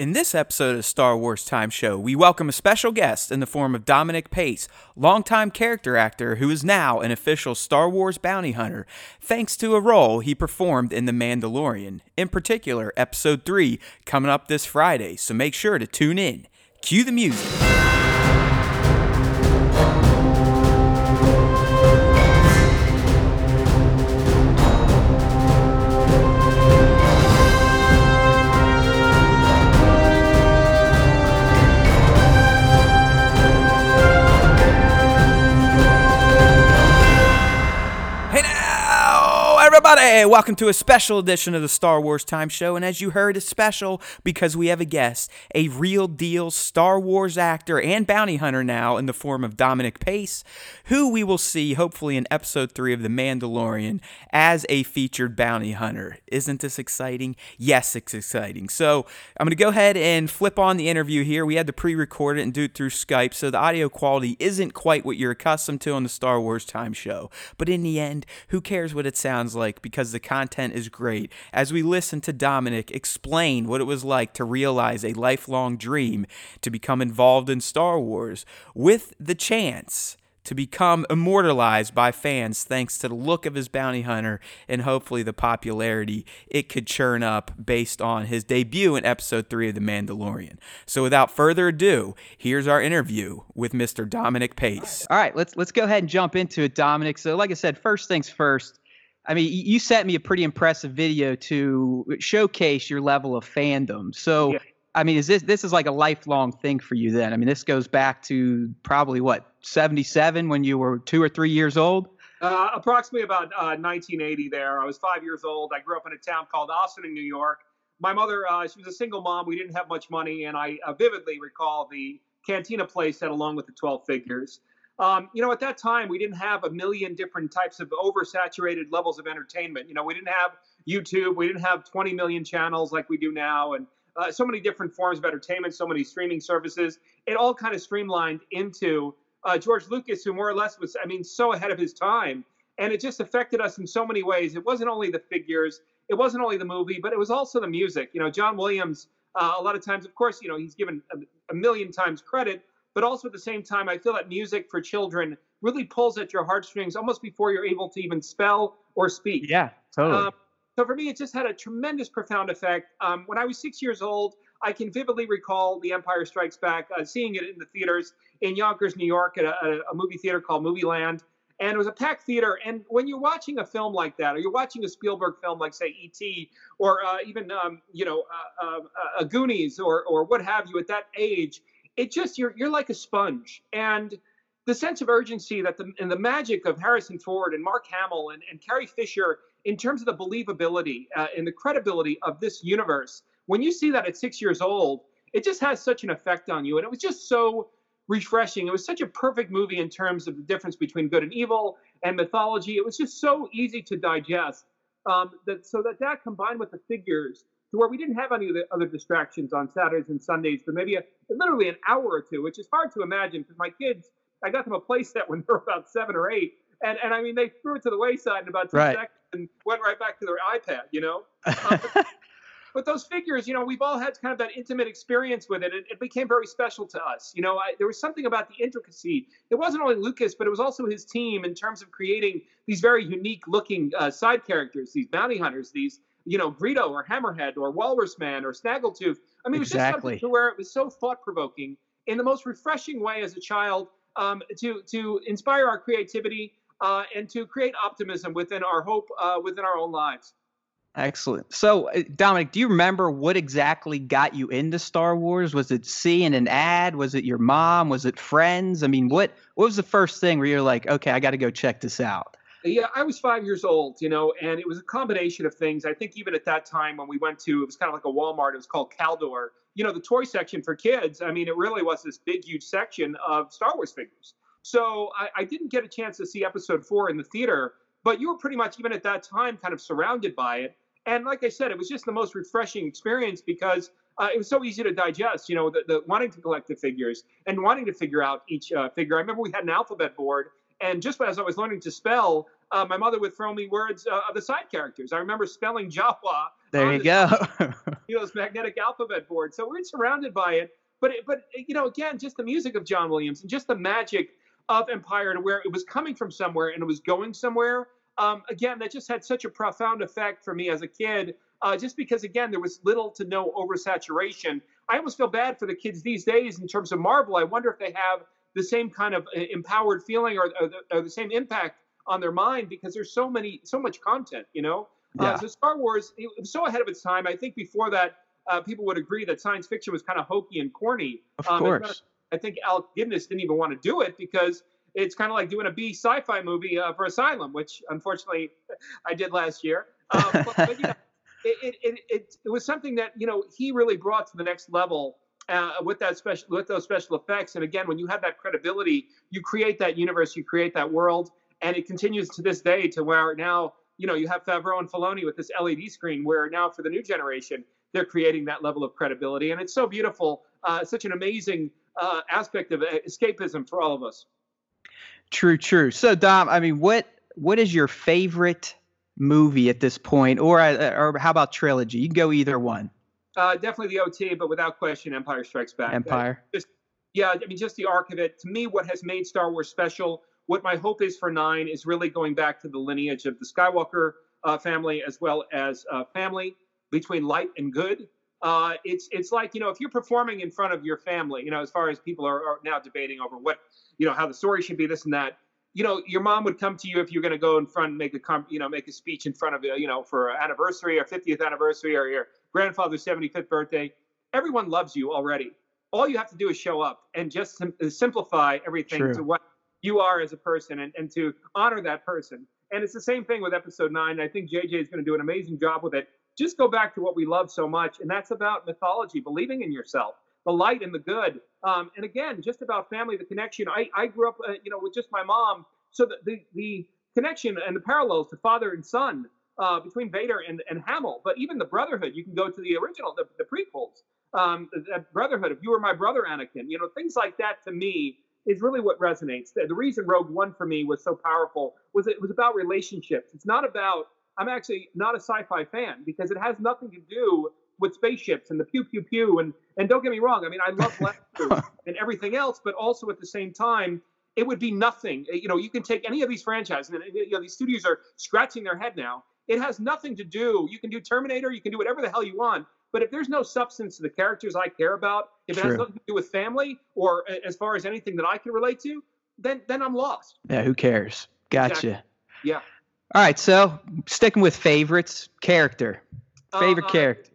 In this episode of Star Wars Time Show, we welcome a special guest in the form of Dominic Pace, longtime character actor who is now an official Star Wars bounty hunter, thanks to a role he performed in The Mandalorian. In particular, Episode 3 coming up this Friday, so make sure to tune in. Cue the music. Everybody! Welcome to a special edition of the Star Wars Time Show. And as you heard, it's special because we have a guest, a real deal Star Wars actor and bounty hunter now in the form of Dominic Pace, who we will see hopefully in episode three of The Mandalorian as a featured bounty hunter. Isn't this exciting? Yes, it's exciting. So I'm going to go ahead and flip on the interview here. We had to pre record it and do it through Skype, so the audio quality isn't quite what you're accustomed to on the Star Wars Time Show. But in the end, who cares what it sounds like because the content is great. As we listen to Dominic explain what it was like to realize a lifelong dream to become involved in Star Wars with the chance to become immortalized by fans thanks to the look of his bounty hunter and hopefully the popularity it could churn up based on his debut in episode 3 of The Mandalorian. So without further ado, here's our interview with Mr. Dominic Pace. All right, let's let's go ahead and jump into it, Dominic. So, like I said, first things first. I mean, you sent me a pretty impressive video to showcase your level of fandom. So, Yeah. I mean, is this this is like a lifelong thing for you? Then, I mean, this goes back to probably what '77 when you were two or three years old. Uh, approximately about uh, 1980 there. I was five years old. I grew up in a town called Austin, in New York. My mother, uh, she was a single mom. We didn't have much money, and I uh, vividly recall the cantina place that along with the 12 figures. Um, you know, at that time, we didn't have a million different types of oversaturated levels of entertainment. You know, we didn't have YouTube. We didn't have 20 million channels like we do now, and uh, so many different forms of entertainment, so many streaming services. It all kind of streamlined into uh, George Lucas, who more or less was, I mean, so ahead of his time. And it just affected us in so many ways. It wasn't only the figures, it wasn't only the movie, but it was also the music. You know, John Williams, uh, a lot of times, of course, you know, he's given a, a million times credit, but also at the same time, I feel that music for children really pulls at your heartstrings almost before you're able to even spell or speak. Yeah, totally. Um, so for me, it just had a tremendous, profound effect. Um, when I was six years old, I can vividly recall The Empire Strikes Back, uh, seeing it in the theaters in Yonkers, New York, at a, a, movie theater called Movie Land. And it was a packed theater. And when you're watching a film like that, or you're watching a Spielberg film like, say, E.T., or uh, even, um, you know, uh, uh, uh, Goonies, or or what have you, at that age, it just you're you're like a sponge. And the sense of urgency that the and the magic of Harrison Ford and Mark Hamill and, and Carrie Fisher in terms of the believability uh, and the credibility of this universe, when you see that at six years old, it just has such an effect on you. And it was just so refreshing. It was such a perfect movie in terms of the difference between good and evil and mythology. It was just so easy to digest. Um, that so that that combined with the figures, to where we didn't have any of the other distractions on Saturdays and Sundays for maybe a, literally an hour or two, which is hard to imagine because my kids, I got them a playset when they were about seven or eight, and and I mean they threw it to the wayside in about two Right. seconds and went right back to their iPad, you know. Um, but those figures, you know, we've all had kind of that intimate experience with it. It, it became very special to us. You know, I, there was something about the intricacy. It wasn't only Lucas, but it was also his team in terms of creating these very unique looking uh, side characters, these bounty hunters, these, you know, Greedo or Hammerhead or Walrus Man or Snaggletooth. I mean, it was just something to where it was so thought provoking in the most refreshing way as a child um, to to inspire our creativity uh, and to create optimism within our hope uh, within our own lives. Excellent. So, uh, Dominic, do you remember what exactly got you into Star Wars? Was it seeing an ad? Was it your mom? Was it friends? I mean, what what was the first thing where you're like, okay, I got to go check this out? Yeah, I was five years old, you know, and it was a combination of things. I think even at that time when we went to, it was kind of like a Walmart. It was called Caldor. You know, the toy section for kids. I mean, it really was this big, huge section of Star Wars figures. So I, I didn't get a chance to see Episode Four in the theater, but you were pretty much even at that time kind of surrounded by it. And like I said, it was just the most refreshing experience because uh, it was so easy to digest. You know, the, the wanting to collect the figures and wanting to figure out each uh, figure. I remember we had an alphabet board, and just as I was learning to spell, uh, my mother would throw me words uh, of the side characters. I remember spelling Jawa There you go. Neo's magnetic alphabet board. So we're surrounded by it. But it, but you know, again, just the music of John Williams and just the magic of Empire to where it was coming from somewhere and it was going somewhere. Um, again, that just had such a profound effect for me as a kid. Uh, just because again there was little to no oversaturation. I almost feel bad for the kids these days in terms of Marvel. I wonder if they have the same kind of uh, empowered feeling or, or, the, or the same impact on their mind because there's so many so much content. You know, Yeah. uh, so Star Wars it was so ahead of its time. I think before that, uh, people would agree that science fiction was kind of hokey and corny. Of Um, as a matter course. I think Alec Guinness didn't even want to do it because it's kind of like doing a B sci-fi movie uh, for Asylum, which unfortunately I did last year. Um, but, but, you know, it, it, it, it, it was something that you know he really brought to the next level uh, with that special with those special effects. And again, when you have that credibility, you create that universe, you create that world, and it continues to this day to where now you know you have Favreau and Filoni with this LED screen, where now for the new generation they're creating that level of credibility, and it's so beautiful, uh, such an amazing uh, aspect of escapism for all of us. True, true. So Dom, I mean, what what is your favorite movie at this point, or uh, or how about trilogy? You can go either one. Uh, definitely the OT, but without question, Empire Strikes Back. Empire. Yeah, I mean, just the arc of it. To me, what has made Star Wars special, what my hope is for nine, is really going back to the lineage of the Skywalker uh, family as well as uh, family between light and good. Uh, it's it's like you know if you're performing in front of your family, you know, as far as people are, are now debating over what you know how the story should be, this and that. You know, your mom would come to you if you're going to go in front and make a com- you know make a speech in front of you know for an anniversary or 50th anniversary or your grandfather's 75th birthday. Everyone loves you already all you have to do is show up and just sim- uh, simplify everything True. to what you are as a person and, and to honor that person. And it's the same thing with episode nine. I think JJ is going to do an amazing job with it. Just go back to what we love so much, and that's about mythology, believing in yourself, the light and the good. Um, and again, just about family, the connection. I, I grew up, uh, you know, with just my mom. So the, the, the connection and the parallels to father and son uh, between Vader and, and Hamill, but even the brotherhood, you can go to the original, the, the prequels um, that brotherhood. If you were my brother, Anakin, you know, things like that to me is really what resonates. The, the reason Rogue One for me was so powerful was it was about relationships. It's not about. I'm actually not a sci-fi fan because it has nothing to do with spaceships and the pew pew pew and and don't get me wrong. I mean, I love and everything else, but also at the same time. It would be nothing. You know, you can take any of these franchises, and you know these studios are scratching their head now. It has nothing to do. You can do Terminator, you can do whatever the hell you want, but if there's no substance to the characters I care about, if it has nothing to do with family or as far as anything that I can relate to, then then I'm lost. Yeah, who cares? Gotcha. Exactly. Yeah. All right, so sticking with favorites, character, favorite Uh, uh, character.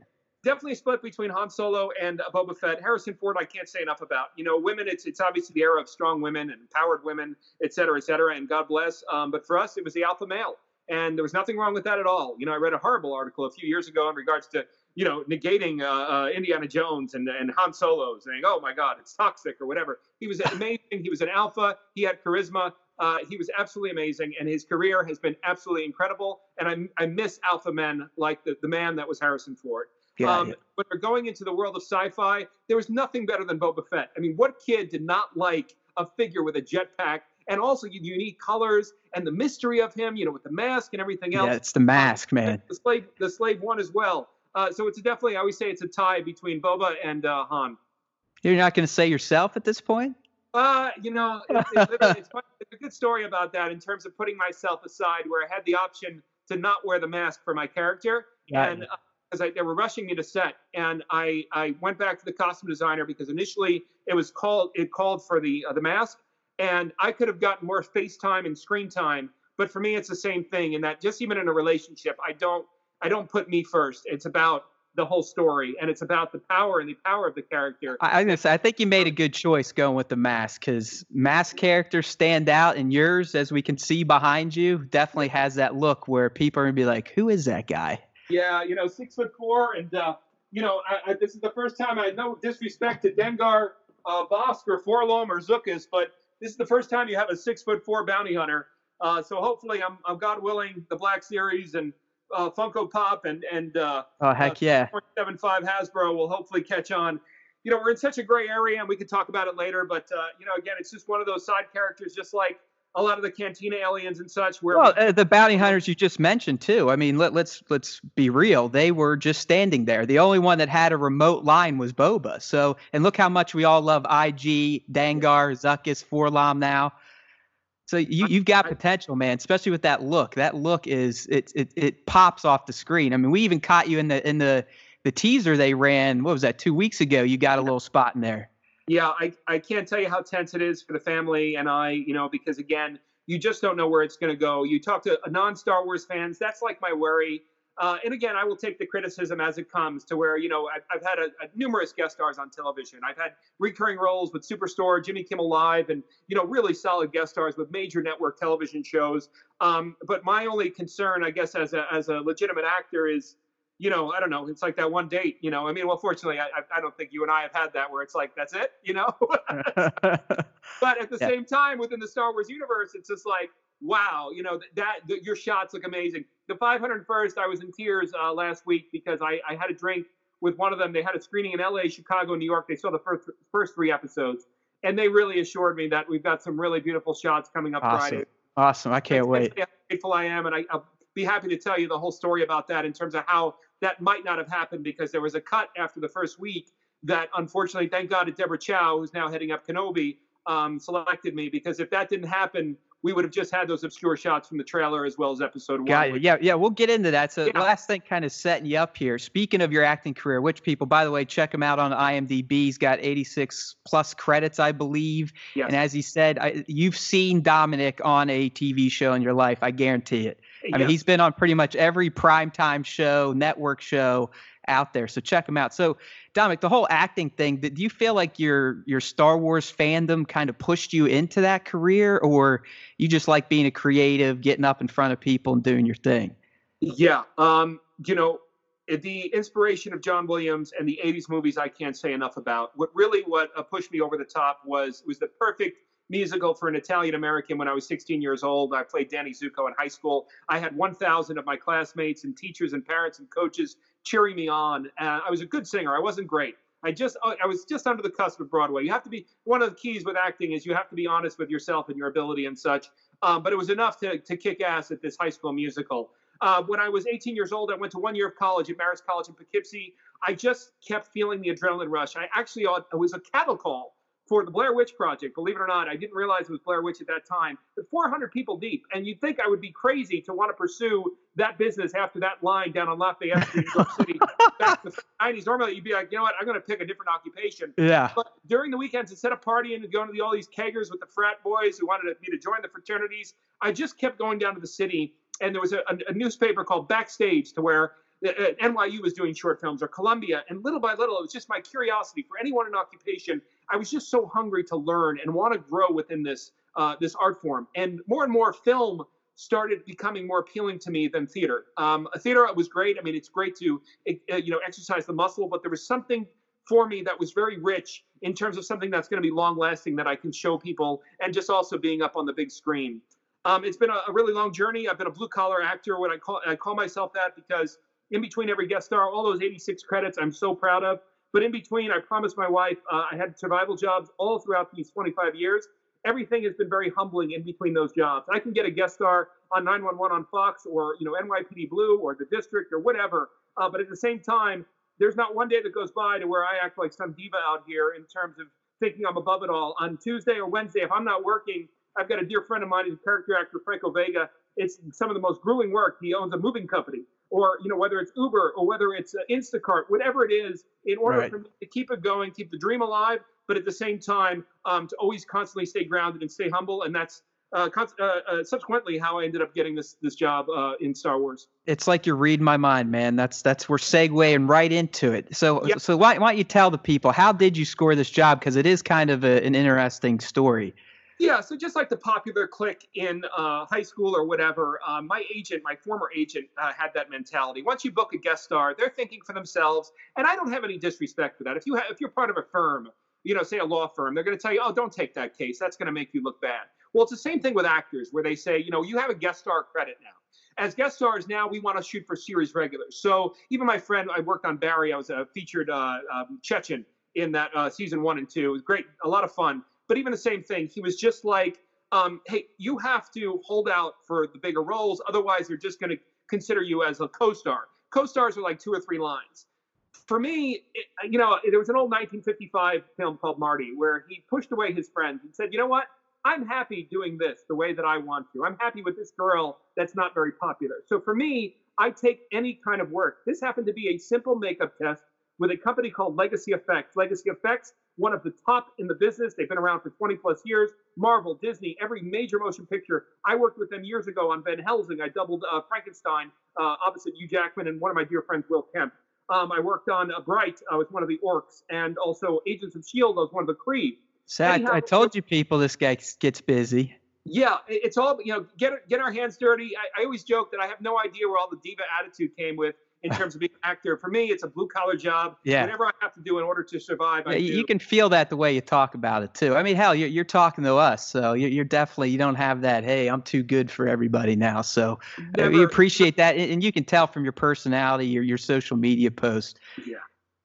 Definitely split between Han Solo and uh, Boba Fett. Harrison Ford, I can't say enough about. You know, women. It's it's obviously the era of strong women and empowered women, et cetera, et cetera. And God bless. Um, but for us, it was the alpha male, and there was nothing wrong with that at all. You know, I read a horrible article a few years ago in regards to you know negating uh, uh, Indiana Jones and and Han Solo, saying, "Oh my God, it's toxic" or whatever. He was amazing. he was an alpha. He had charisma. Uh, he was absolutely amazing, and his career has been absolutely incredible. And I, I miss alpha men like the, the man that was Harrison Ford. Yeah, um, yeah. When we're going into the world of sci-fi, there was nothing better than Boba Fett. I mean, what kid did not like a figure with a jetpack and also unique colors and the mystery of him, you know, with the mask and everything else? yeah, it's the mask, man. The slave, the slave one as well. Uh, so it's definitely, I always say, it's a tie between Boba and uh, Han. You're not going to say yourself at this point? Uh, you know, it, it, literally- it's, it's a good story about that in terms of putting myself aside, where I had the option to not wear the mask for my character, Yeah. and because they were rushing me to set, and I I went back to the costume designer because initially it was called it called for the uh, the mask, and I could have gotten more face time and screen time, but for me it's the same thing in that just even in a relationship, I don't I don't put me first. It's about the whole story, and it's about the power and the power of the character. I, I, gonna say, I think you made a good choice going with the mask because mask characters stand out, and yours, as we can see behind you, definitely has that look where people are gonna be like, "Who is that guy?" Yeah, you know, six foot four, and uh, you know, I, I, this is the first time I no disrespect to Dengar, uh, Bossk, or 4-LOM or Zuckuss, but this is the first time you have a six foot four bounty hunter. Uh, so hopefully, I'm, I'm God willing, the Black Series and uh, Funko Pop and and uh, Oh heck yeah! 0.75 Hasbro will hopefully catch on. You know, we're in such a gray area, and we could talk about it later. But uh, you know, again, it's just one of those side characters, just like a lot of the Cantina aliens and such. Where well, uh, the bounty hunters you just mentioned too. I mean, let, let's let's be real. They were just standing there. The only one that had a remote line was Boba. So, and look how much we all love IG, Dengar Zuckuss, 4-LOM now. So you you've got potential, man. Especially with that look. That look is it it it pops off the screen. I mean, we even caught you in the in the the teaser they ran. What was that? Two weeks ago. You got a little spot in there. Yeah, I, I can't tell you how tense it is for the family and I, you know, because again, you just don't know where it's going to go. You talk to non Star Wars fans, that's like my worry. Uh, and again, I will take the criticism as it comes to where, you know, I've, I've had a, a numerous guest stars on television. I've had recurring roles with Superstore, Jimmy Kimmel Live, and, you know, really solid guest stars with major network television shows. Um, but my only concern, I guess, as a, as a legitimate actor is, you know, I don't know. It's like that one date, you know. I mean, well, fortunately, I, I don't think you and I have had that where it's like, that's it, you know. but at the yeah. same time, within the Star Wars universe, it's just like, wow, you know, that, that your shots look amazing. The 501st, I was in tears uh, last week because I, I had a drink with one of them. They had a screening in L.A., Chicago, New York. They saw the first first three episodes, and they really assured me that we've got some really beautiful shots coming up awesome. Friday. Awesome! I can't That's wait. How grateful I am, and I, I'll be happy to tell you the whole story about that in terms of how that might not have happened because there was a cut after the first week that unfortunately, thank God, it Deborah Chow, who's now heading up Kenobi, um, selected me because if that didn't happen, we would have just had those obscure shots from the trailer as well as episode one. Got you. Yeah, yeah, we'll get into that. So yeah. last thing kind of setting you up here. Speaking of your acting career, which people, by the way, check him out on IMDb. He's got 86 plus credits, I believe. Yes. And as he said, I, you've seen Dominic on a TV show in your life. I guarantee it. I mean, he's been on pretty much every primetime show, network show out there. So check him out. So Dominic, the whole acting thing, do you feel like your your Star Wars fandom kind of pushed you into that career or you just like being a creative, getting up in front of people and doing your thing? Yeah. Um, you know, the inspiration of John Williams and the 80s movies I can't say enough about. What really what uh, pushed me over the top was was the perfect musical for an Italian American when I was 16 years old. I played Danny Zuko in high school. I had 1,000 of my classmates and teachers and parents and coaches cheering me on. Uh, I was a good singer. I wasn't great. I just oh, I was just under the cusp of Broadway. You have to be one of the keys with acting is you have to be honest with yourself and your ability and such. Um, but it was enough to to kick ass at this high school musical. Uh, when I was 18 years old, I went to one year of college at Marist College in Poughkeepsie. I just kept feeling the adrenaline rush. I actually it was a cattle call for the Blair Witch Project. Believe it or not, I didn't realize it was Blair Witch at that time, but 400 people deep. And you'd think I would be crazy to want to pursue that business after that line down on Lafayette Street, New York City, back in the 90s. Normally, you'd be like, you know what, I'm going to pick a different occupation. Yeah. But during the weekends, instead of partying and going to the, all these keggers with the frat boys who wanted me to join the fraternities, I just kept going down to the city. And there was a, a, a newspaper called Backstage to where uh, NYU was doing short films or Columbia. And little by little, it was just my curiosity for anyone in occupation. I was just so hungry to learn and want to grow within this uh, this art form. And more and more film started becoming more appealing to me than theater. Um, theater was great. I mean, it's great to uh, you know exercise the muscle, but there was something for me that was very rich in terms of something that's going to be long lasting that I can show people, and just also being up on the big screen. Um, it's been a, a, really long journey. I've been a blue collar actor. What I call I call myself that because in between every guest star, all those 86 credits, I'm so proud of. But in between, I promised my wife uh, I had survival jobs all throughout these 25 years. Everything has been very humbling in between those jobs. I can get a guest star on 911 on Fox or you know NYPD Blue or The District or whatever. Uh, but at the same time, there's not one day that goes by to where I act like some diva out here in terms of thinking I'm above it all. On Tuesday or Wednesday, if I'm not working, I've got a dear friend of mine, he's a character actor, Franco Vega. It's some of the most grueling work. He owns a moving company or you know whether it's Uber or whether it's uh, Instacart, whatever it is, in order right. for me to keep it going, keep the dream alive, but at the same time um, to always constantly stay grounded and stay humble, and that's. Uh, uh, uh, subsequently, how I ended up getting this this job uh, in Star Wars. It's like you're reading my mind, man. That's that's we're segueing right into it. So yep. so why, why don't you tell the people how did you score this job? Because it is kind of a, an interesting story. Yeah, so just like the popular clique in uh, high school or whatever, uh, my agent, my former agent, uh, had that mentality. Once you book a guest star, they're thinking for themselves, and I don't have any disrespect for that. If you have, if you're part of a firm, you know, say a law firm, they're going to tell you, oh, don't take that case. That's going to make you look bad. Well, it's the same thing with actors, where they say, you know, you have a guest star credit now. As guest stars now, we want to shoot for series regulars. So even my friend, I worked on Barry. I was a featured uh, um, Chechen in that uh, season one and two. It was great, a lot of fun but even the same thing, he was just like, um, hey, you have to hold out for the bigger roles. Otherwise, they're just going to consider you as a co-star. Co-stars are like two or three lines. For me, it, you know, there was an old 1955 film called Marty where he pushed away his friends and said, you know what? I'm happy doing this the way that I want to. I'm happy with this girl that's not very popular. So for me, I take any kind of work. This happened to be a simple makeup test with a company called Legacy Effects. Legacy Effects, one of the top in the business. They've been around for 20 plus years. Marvel, Disney, every major motion picture. I worked with them years ago on Van Helsing. I doubled uh, Frankenstein uh, opposite Hugh Jackman and one of my dear friends, Will Kemp. Um, I worked on uh, Bright. I was one of the orcs, and also Agents of S.H.I.E.L.D. I was one of the Kree. Zach, Anyhow, I told you people this guy gets busy. Yeah, it's all you know. Get get our hands dirty. I, I always joke that I have no idea where all the diva attitude came with in terms of being an actor. For me, it's a blue collar job. Yeah. Whatever I have to do in order to survive, yeah, You can feel that the way you talk about it too. I mean, hell, you're, you're talking to us, so you're, you're definitely you don't have that. Hey, I'm too good for everybody now. So uh, Never, we appreciate that, and you can tell from your personality, your your social media post. Yeah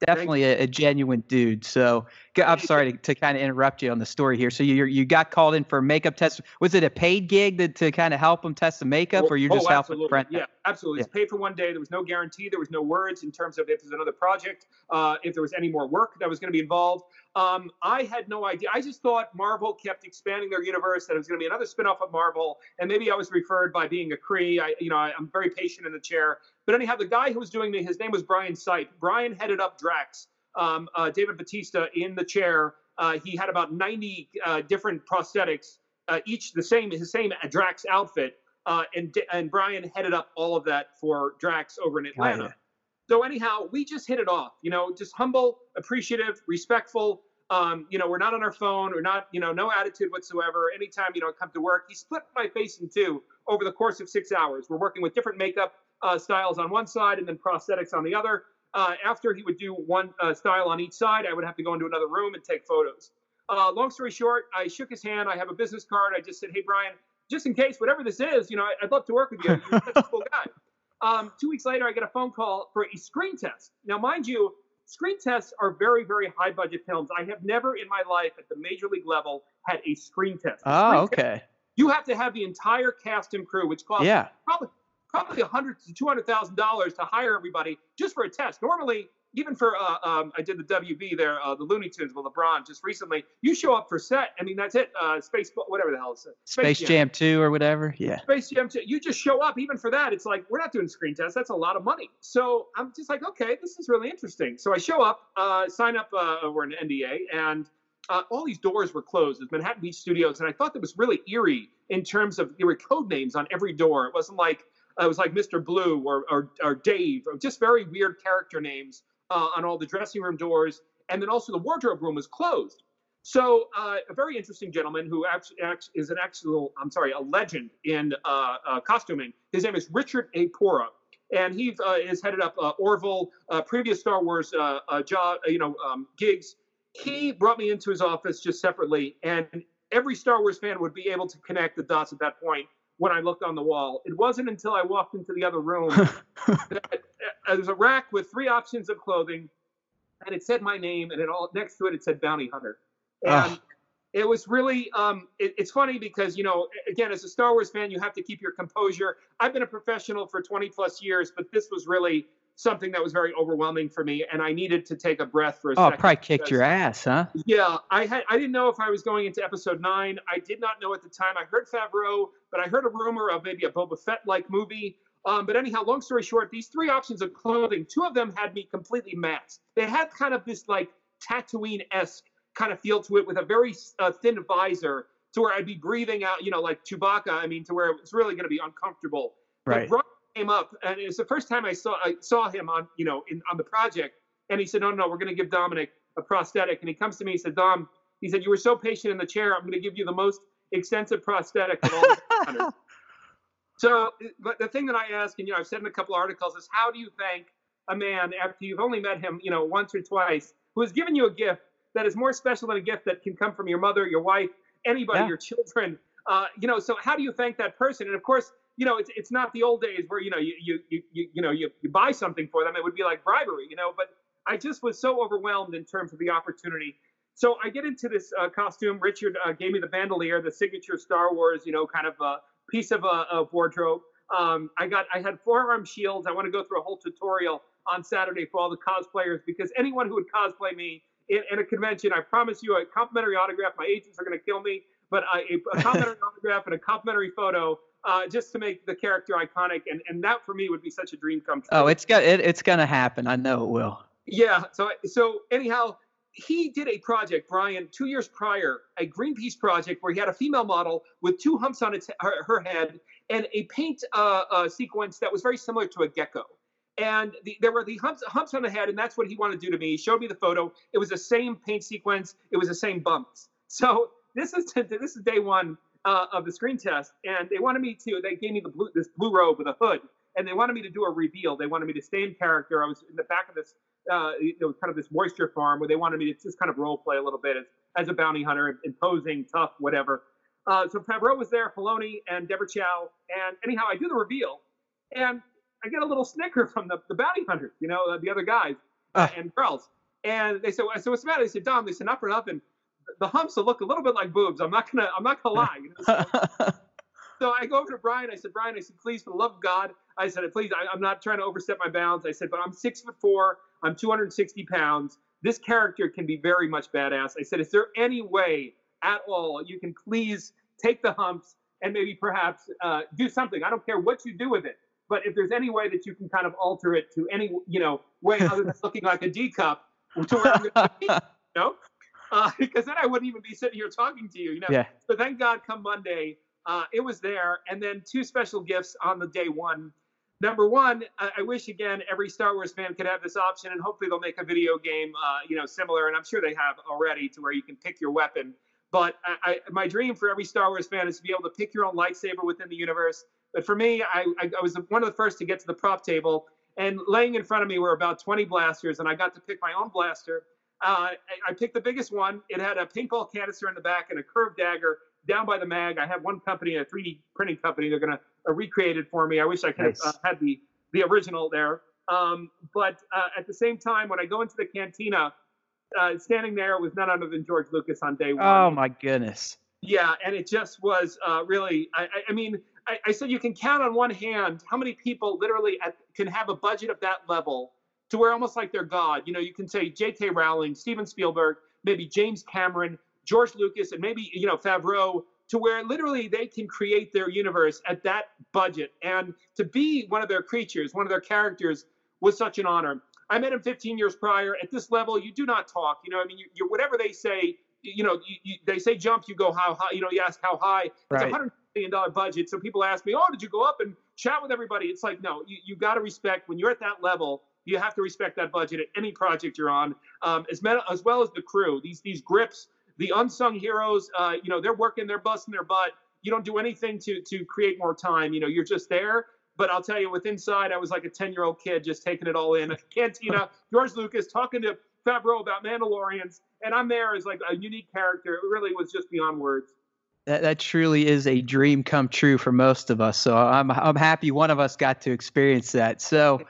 definitely a, a, genuine dude. So I'm sorry to, to kind of interrupt you on the story here. So you you got called in for a makeup test. Was it a paid gig to, to kind of help them test the makeup, or you're just oh, helping friend? Yeah, absolutely. Yeah. It's paid for one day. There was no guarantee. There was no words in terms of if there's another project, uh, if there was any more work that was going to be involved. Um, I had no idea. I just thought Marvel kept expanding their universe, that it was going to be another spinoff of Marvel, and maybe I was referred by being a Kree. I, you know, I, am very patient in the chair. But anyhow, the guy who was doing me, his name was Brian Sipe. Brian headed up Drax. Um, uh, David Bautista in the chair. Uh, he had about 90 uh, different prosthetics, uh, each the same, his same Drax outfit. Uh, and and Brian headed up all of that for Drax over in Atlanta. So anyhow, we just hit it off. You know, just humble, appreciative, respectful. Um, you know, we're not on our phone. We're not, you know, no attitude whatsoever. Anytime you know come to work, he split my face in two over the course of six hours. We're working with different makeup uh, styles on one side and then prosthetics on the other. Uh, after he would do one uh, style on each side, I would have to go into another room and take photos. Uh, long story short, I shook his hand. I have a business card. I just said, "Hey, Brian, just in case, whatever this is, you know, I'd love to work with you. You're such a cool guy." Um, two weeks later, I get a phone call for a screen test. Now, mind you, screen tests are very, very high budget films. I have never in my life at the major league level had a screen test. Oh, screen okay. Test, you have to have the entire cast and crew, which costs yeah. probably probably a hundred to two hundred thousand dollars to hire everybody just for a test. Normally, even for uh, um, I did the WB there, uh, the Looney Tunes with LeBron just recently. You show up for set. I mean, that's it. Uh, Space, whatever the hell it's Space, Space Jam. Jam Two or whatever. Yeah. Space Jam Two. You just show up. Even for that, it's like we're not doing screen tests. That's a lot of money. So I'm just like, okay, this is really interesting. So I show up, uh, sign up. Uh, we're an NDA, and uh, all these doors were closed. It's Manhattan Beach Studios, and I thought that was really eerie in terms of there were code names on every door. It wasn't like it was like Mr. Blue or, or, or Dave, or just very weird character names uh, on all the dressing room doors. And then also the wardrobe room was closed. So uh, a very interesting gentleman who actually, is an actual, I'm sorry, a legend in uh, uh, costuming. His name is Richard A. Porro. And he uh, is headed up uh, Orville, previous Star Wars job, you know, um, gigs. He brought me into his office just separately, and every Star Wars fan would be able to connect the dots at that point when I looked on the wall. It wasn't until I walked into the other room that uh, there was a rack with three options of clothing, and it said my name, and it all next to it it said bounty hunter, and. Oh. It was really, um, it, it's funny because, you know, again, as a Star Wars fan, you have to keep your composure. I've been a professional for 20 plus years, but this was really something that was very overwhelming for me, and I needed to take a breath for a oh, second. Oh, probably kicked your ass, huh? Yeah, I had. I didn't know if I was going into episode nine. I did not know at the time. I heard Favreau, but I heard a rumor of maybe a Boba Fett-like movie. Um, but anyhow, long story short, these three options of clothing, two of them had me completely masked. They had kind of this like Tatooine-esque kind of feel to it, with a very uh, thin visor, to where I'd be breathing out, you know, like Chewbacca. I mean, to where it's really going to be uncomfortable. Right. Came up, and it was the first time I saw I saw him on you know in, on the project, and he said, "No, no, we're going to give Dominic a prosthetic." And he comes to me, he said, "Dom," he said, "You were so patient in the chair. I'm going to give you the most extensive prosthetic of all the So, but the thing that I ask, and you know, I've said in a couple articles, is how do you thank a man after you've only met him, you know, once or twice, who has given you a gift that is more special than a gift that can come from your mother, your wife, anybody, yeah. your children. Uh, you know, so how do you thank that person? And of course, you know, it's it's not the old days where you know you you you you, know you, you buy something for them. It would be like bribery, you know. But I just was so overwhelmed in terms of the opportunity so I get into this uh, costume. Richard uh, gave me the bandolier, the signature Star Wars, you know, kind of a piece of, of wardrobe. Um, I got, I had forearm shields. I want to go through a whole tutorial on Saturday for all the cosplayers because anyone who would cosplay me in, in a convention, I promise you a complimentary autograph. My agents are going to kill me, but a, a complimentary autograph and a complimentary photo uh, just to make the character iconic. And, and that for me would be such a dream come true. Oh, it's got it, it's to happen. I know it will. Yeah. So so anyhow, he did a project, Brian, two years prior, a Greenpeace project where he had a female model with two humps on its her, her head and a paint uh, uh, sequence that was very similar to a gecko. And the, there were the humps, humps on the head, and that's what he wanted to do to me. He showed me the photo. It was the same paint sequence. It was the same bumps. So this is this is day one uh, of the screen test, and they wanted me to. They gave me the blue, this blue robe with a hood, and they wanted me to do a reveal. They wanted me to stay in character. I was in the back of this uh, you know, kind of this moisture farm where they wanted me to just kind of role play a little bit as, as a bounty hunter, imposing, tough, whatever. Uh, so Favreau was there, Filoni and Deborah Chow, and anyhow, I do the reveal, and I get a little snicker from the, the bounty hunters, you know, the other guys uh. and girls, and they said, "I said, what's the matter?" They said, "Dom, they said up and up, and the humps will look a little bit like boobs. I'm not gonna, I'm not gonna lie." You know? so I go over to Brian. I said, "Brian, I said, please, for the love of God, I said, please, I, I'm not trying to overstep my bounds. I said, but I'm six foot four. I'm 260 pounds. This character can be very much badass. I said, is there any way at all you can please take the humps and maybe perhaps uh, do something? I don't care what you do with it, but if there's any way that you can kind of alter it to any you know way other than looking like a D cup, to where I'm gonna be, you know, uh, because then I wouldn't even be sitting here talking to you. You know. Yeah. So thank God, come Monday, uh, it was there, and then two special gifts on the day one number one, I, I, wish again every Star Wars fan could have this option, and hopefully they'll make a video game, uh, you know, similar. And I'm sure they have already, to where you can pick your weapon. But I, I, my dream for every Star Wars fan is to be able to pick your own lightsaber within the universe. But for me, I, I was one of the first to get to the prop table, and laying in front of me were about 20 blasters, and I got to pick my own blaster. Uh, I, picked the biggest one. It had a paintball canister in the back and a curved dagger down by the mag. I have one company, a 3D printing company. They're going to uh, it for me. I wish I could nice. have uh, had the the original there. Um, but uh, at the same time, when I go into the cantina, uh, standing there was none other than George Lucas on day one. Oh my goodness! Yeah, and it just was uh, really. I, I mean, I, I, said you can count on one hand how many people literally at, can have a budget of that level to where almost like they're God. You know, you can say J.K. Rowling, Steven Spielberg, maybe James Cameron, George Lucas, and maybe you know Favreau to where literally they can create their universe at that budget. And to be one of their creatures, one of their characters, was such an honor. I met him 15 years prior. At this level, you do not talk. You know, I mean, you, you whatever they say, you know, you, you, they say jump, you go how high. You know, you ask how high. Right. It's a hundred million dollar budget. So people ask me, oh, did you go up and chat with everybody? It's like, no, you, you got to respect when you're at that level. You have to respect that budget at any project you're on, um, as, men, as well as the crew. These these grips the unsung heroes, uh, you know, they're working, they're busting their butt. You don't do anything to to create more time. You know, you're just there. But I'll tell you, with inside, I was like a 10 year old kid just taking it all in. Cantina, George Lucas talking to Favreau about Mandalorians, and I'm there as like a unique character. It really was just beyond words. That, that truly is a dream come true for most of us. So I'm I'm happy one of us got to experience that. So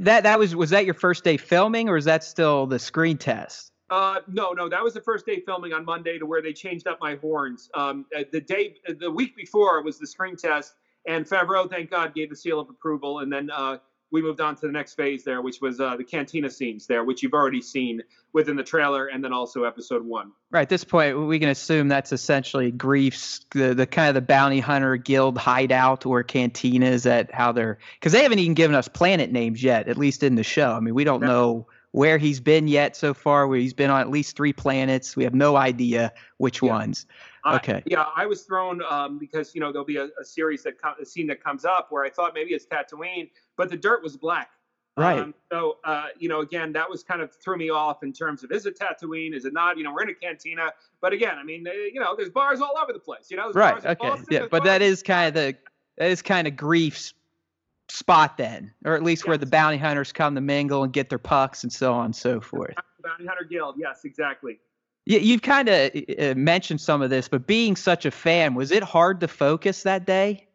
that that was was that your first day filming, or is that still the screen test? Uh, no, no, that was the first day filming on Monday to where they changed up my horns. Um, uh, the day, the week before was the screen test, and Favreau, thank God, gave the seal of approval, and then uh, we moved on to the next phase there, which was uh, the cantina scenes there, which you've already seen within the trailer, and then also episode one. Right. At this point, we can assume that's essentially Greef's the the kind of the bounty hunter guild hideout or cantina is at how they're because they haven't even given us planet names yet, at least in the show. I mean, we don't know where he's been yet so far. Where he's been on at least three planets. We have no idea which yeah. ones. Okay. Uh, yeah, I was thrown um, because you know there'll be a, a series that com- a scene that comes up where I thought maybe it's Tatooine, but the dirt was black. Right. Um, so uh, you know, again, that was kind of threw me off in terms of is it Tatooine? Is it not? You know, we're in a cantina, but again, I mean, you know, there's bars all over the place. You know, right. Okay. Boston, yeah, but that is kind of the that is kind of Greef's spot then, or at least yes. where the bounty hunters come to mingle and get their pucks and so on and so forth. Bounty Hunter Guild, yes, exactly. Yeah, you've kind of uh, mentioned some of this, but being such a fan, was it hard to focus that day?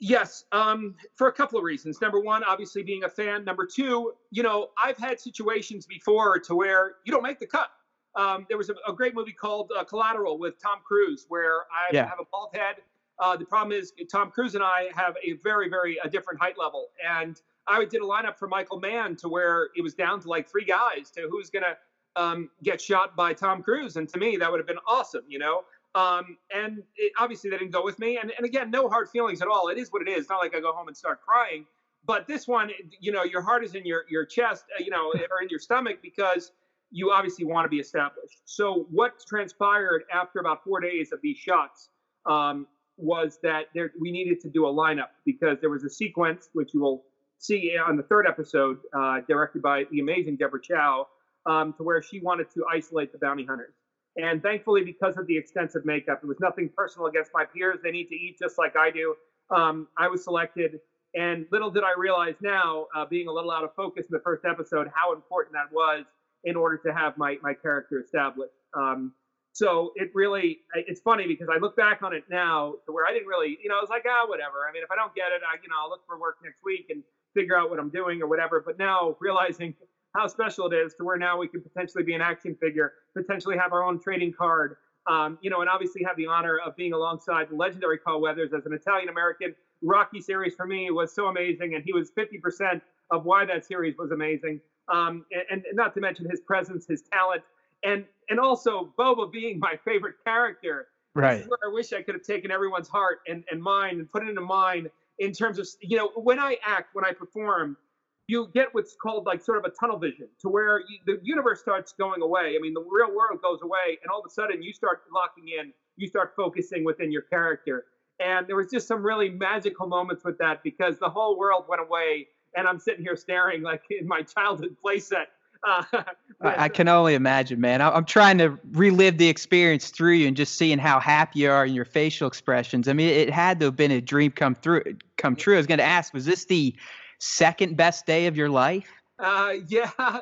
Yes, um, for a couple of reasons. Number one, obviously being a fan. Number two, you know, I've had situations before to where you don't make the cut. um, there was a, a, great movie called uh, Collateral with Tom Cruise, where I yeah. have a bald head. Uh, the problem is Tom Cruise and I have a very, very a different height level, and I did a lineup for Michael Mann to where it was down to like three guys to who's gonna um, get shot by Tom Cruise, and to me that would have been awesome, you know. Um, and it, obviously they didn't go with me, and, and again, no hard feelings at all. It is what it is. It's not like I go home and start crying. But this one, you know, your heart is in your your chest, uh, you know, or in your stomach because you obviously want to be established. So what transpired after about four days of these shots um, was that there, we needed to do a lineup because there was a sequence which you will see on the third episode, uh, directed by the amazing Deborah Chow, um, to where she wanted to isolate the bounty hunters. And thankfully, because of the extensive makeup, it was nothing personal against my peers. They need to eat just like I do. Um, I was selected, and little did I realize now, uh, being a little out of focus in the first episode, how important that was in order to have my my character established. Um, so it really, it's funny because I look back on it now to where I didn't really, you know, I was like, ah, whatever. I mean, if I don't get it, I, you know, I'll look for work next week and figure out what I'm doing or whatever. But now realizing how special it is to where now we can potentially be an action figure, potentially have our own trading card, um, you know, and obviously have the honor of being alongside the legendary Carl Weathers as an Italian American. Rocky series for me was so amazing, and he was 50% of why that series was amazing. Um, and, and, not to mention his presence, his talent, and and also Boba being my favorite character. Right. I wish I could have taken everyone's heart and, and mind and put it into mine in terms of you know when I act, when I perform, you get what's called like sort of a tunnel vision to where you, the universe starts going away. I mean, the real world goes away, and all of a sudden you start locking in, you start focusing within your character. And there was just some really magical moments with that because the whole world went away, and I'm sitting here staring like in my childhood playset. Uh, I can only imagine, man. I'm trying to relive the experience through you and just seeing how happy you are in your facial expressions. I mean, it had to have been a dream come through, come true. I was going to ask, was this the second best day of your life? Uh, yeah,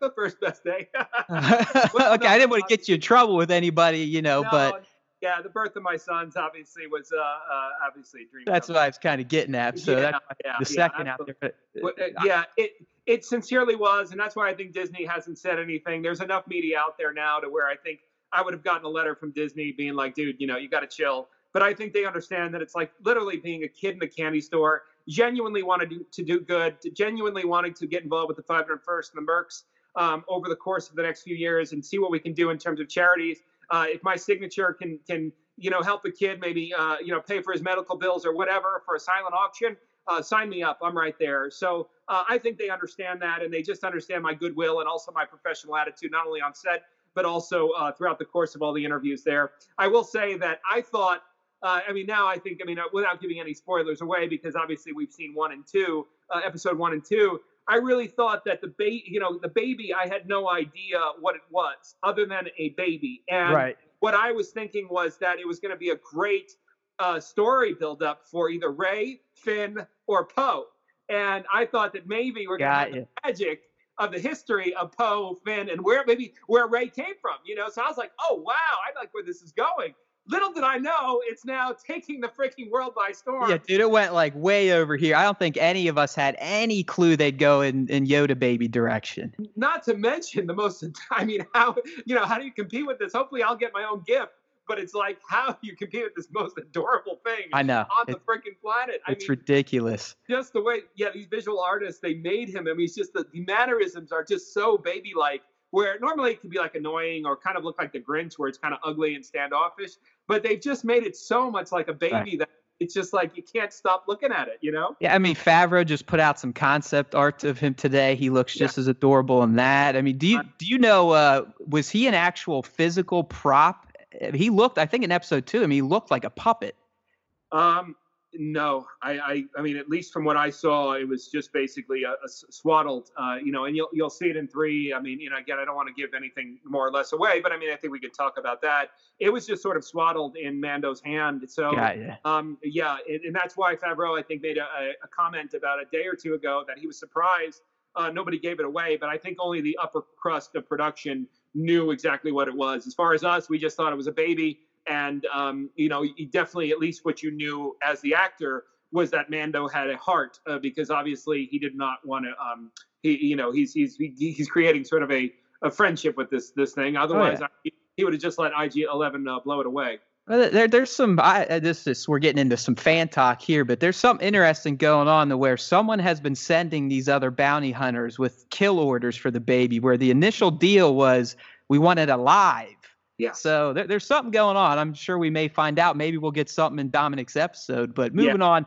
the first best day. well, okay, no, I didn't want to get you in trouble with anybody, you know, no, but yeah, the birth of my sons obviously was uh, uh obviously a dream. That's what I was kind of getting at. So yeah, that's yeah, the second yeah, out there. But, uh, yeah, it it sincerely was, and that's why I think Disney hasn't said anything. There's enough media out there now to where I think I would have gotten a letter from Disney being like, dude, you know, you got to chill. But I think they understand that it's like literally being a kid in a candy store genuinely wanted to, to do good, genuinely wanting to get involved with the 501st and the Mercs um, over the course of the next few years and see what we can do in terms of charities. Uh, if my signature can can you know help a kid maybe uh, you know pay for his medical bills or whatever for a silent auction, uh, sign me up. I'm right there. So uh, I think they understand that and they just understand my goodwill and also my professional attitude, not only on set but also uh, throughout the course of all the interviews there. I will say that I thought uh, I mean, now I think, I mean, uh, without giving any spoilers away, because obviously we've seen one and two, uh, episode one and two. I really thought that the baby, you know, the baby, I had no idea what it was, other than a baby. And right. what I was thinking was that it was going to be a great uh, story build up for either Rey, Finn, or Poe. And I thought that maybe we're going to have the magic of the history of Poe, Finn, and where maybe where Rey came from. You know, so I was like, oh wow, I like where this is going little did I know, it's now taking the freaking world by storm. Yeah, dude, it went like way over here. I don't think any of us had any clue they'd go in, in Yoda baby direction. Not to mention the most, I mean, how, you know, how do you compete with this? Hopefully I'll get my own gift. But it's like how you compete with this most adorable thing I know on the freaking planet. It's mean, ridiculous. Just the way, yeah, these visual artists they made him. I mean, it's just the, the mannerisms are just so baby like where normally it can be like annoying or kind of look like the Grinch, where it's kind of ugly and standoffish. But they've just made it so much like a baby right. that it's just like you can't stop looking at it, you know? Yeah, I mean Favreau just put out some concept art of him today. He looks just yeah. as adorable in that. I mean, do you do you know uh, was he an actual physical prop? He looked, I think, in episode two. I mean, he looked like a puppet. Um, no, I, I, I mean, at least from what I saw, it was just basically a, a swaddled, uh, you know, and you'll you'll see it in three. I mean, you know, again, I don't want to give anything more or less away, but I mean, I think we could talk about that. It was just sort of swaddled in Mando's hand. So, yeah, um, yeah, and, and, that's why Favreau, I think, made a, a, comment about a day or two ago that he was surprised uh, nobody gave it away, but I think only the upper crust of production knew exactly what it was. As far as us, we just thought it was a baby and um, you know, definitely at least what you knew as the actor was that Mando had a heart uh, because obviously he did not want to. Um, he, you know, he's he's he's creating sort of a a friendship with this this thing. Otherwise, yeah. I, he would have just let IG Eleven uh, blow it away. Well, there, there's some. I, this is we're getting into some fan talk here, but there's something interesting going on where someone has been sending these other bounty hunters with kill orders for the baby, where the initial deal was we want it alive. Yeah. So there, there's something going on. I'm sure we may find out. Maybe we'll get something in Dominic's episode. But moving on.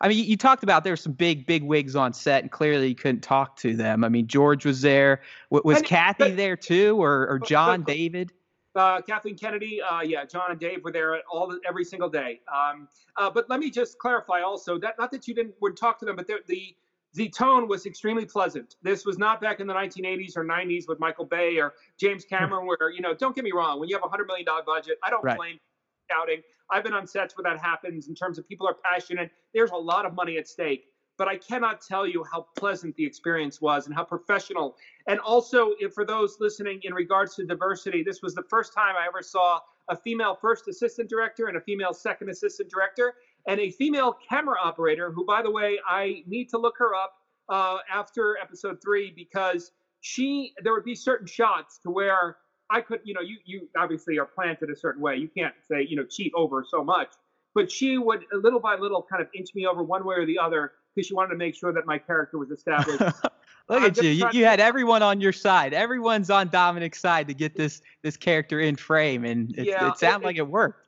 I mean, you, you talked about there were some big, big wigs on set, and clearly you couldn't talk to them. I mean, George was there. W- was And- Kathy but- there too, or, or John, but- David? Uh, Kathleen Kennedy, uh, yeah, John and Dave were there all the, every single day. Um, uh, but let me just clarify also that not that you didn't would talk to them, but the, the tone was extremely pleasant. This was not back in the 1980s or 90s with Michael Bay or James hmm. Cameron, where you know, don't get me wrong, when you have a hundred million dollar budget, I don't Right. blame shouting. I've been on sets where that happens in terms of people are passionate. There's a lot of money at stake. But I cannot tell you how pleasant the experience was and how professional. And also, if for those listening, in regards to diversity, this was the first time I ever saw a female first assistant director and a female second assistant director, and a female camera operator, who, by the way, I need to look her up uh, after episode three because she, there would be certain shots to where I could, you know, you you obviously are planted a certain way. You can't say, you know, cheat over so much. But she would little by little kind of inch me over one way or the other because she wanted to make sure that my character was established. Look I'm at you. You, you had everyone on your side. Everyone's on Dominic's side to get this this character in frame, and it, Yeah, it sounded it- like it worked.